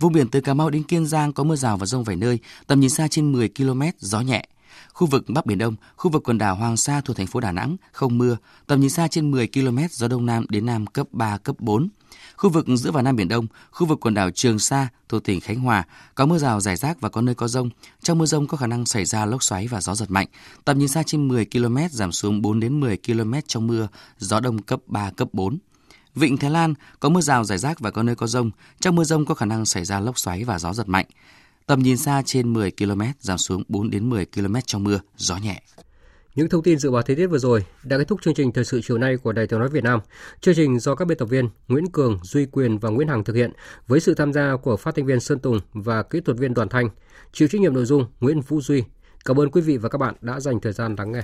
Vùng biển từ Cà Mau đến Kiên Giang có mưa rào và rông vài nơi, tầm nhìn xa trên 10 km, gió nhẹ. Khu vực Bắc Biển Đông, khu vực quần đảo Hoàng Sa thuộc thành phố Đà Nẵng không mưa, tầm nhìn xa trên 10 km, gió đông nam đến nam cấp 3, cấp 4. Khu vực giữa và Nam Biển Đông, khu vực quần đảo Trường Sa thuộc tỉnh Khánh Hòa có mưa rào rải rác và có nơi có rông. Trong mưa rông có khả năng xảy ra lốc xoáy và gió giật mạnh. Tầm nhìn xa trên 10 km giảm xuống 4 đến 10 km trong mưa, gió đông cấp 3, cấp 4. Vịnh Thái Lan có mưa rào rải rác và có nơi có rông. Trong mưa rông có khả năng xảy ra lốc xoáy và gió giật mạnh. Tầm nhìn xa trên 10 km giảm xuống 4 đến 10 km trong mưa, gió nhẹ. Những thông tin dự báo thời tiết vừa rồi đã kết thúc chương trình thời sự chiều nay của Đài Tiếng nói Việt Nam. Chương trình do các biên tập viên Nguyễn Cường, Duy Quyền và Nguyễn Hằng thực hiện với sự tham gia của phát thanh viên Sơn Tùng và kỹ thuật viên Đoàn Thanh. Chịu trách nhiệm nội dung Nguyễn Vũ Duy. Cảm ơn quý vị và các bạn đã dành thời gian lắng nghe.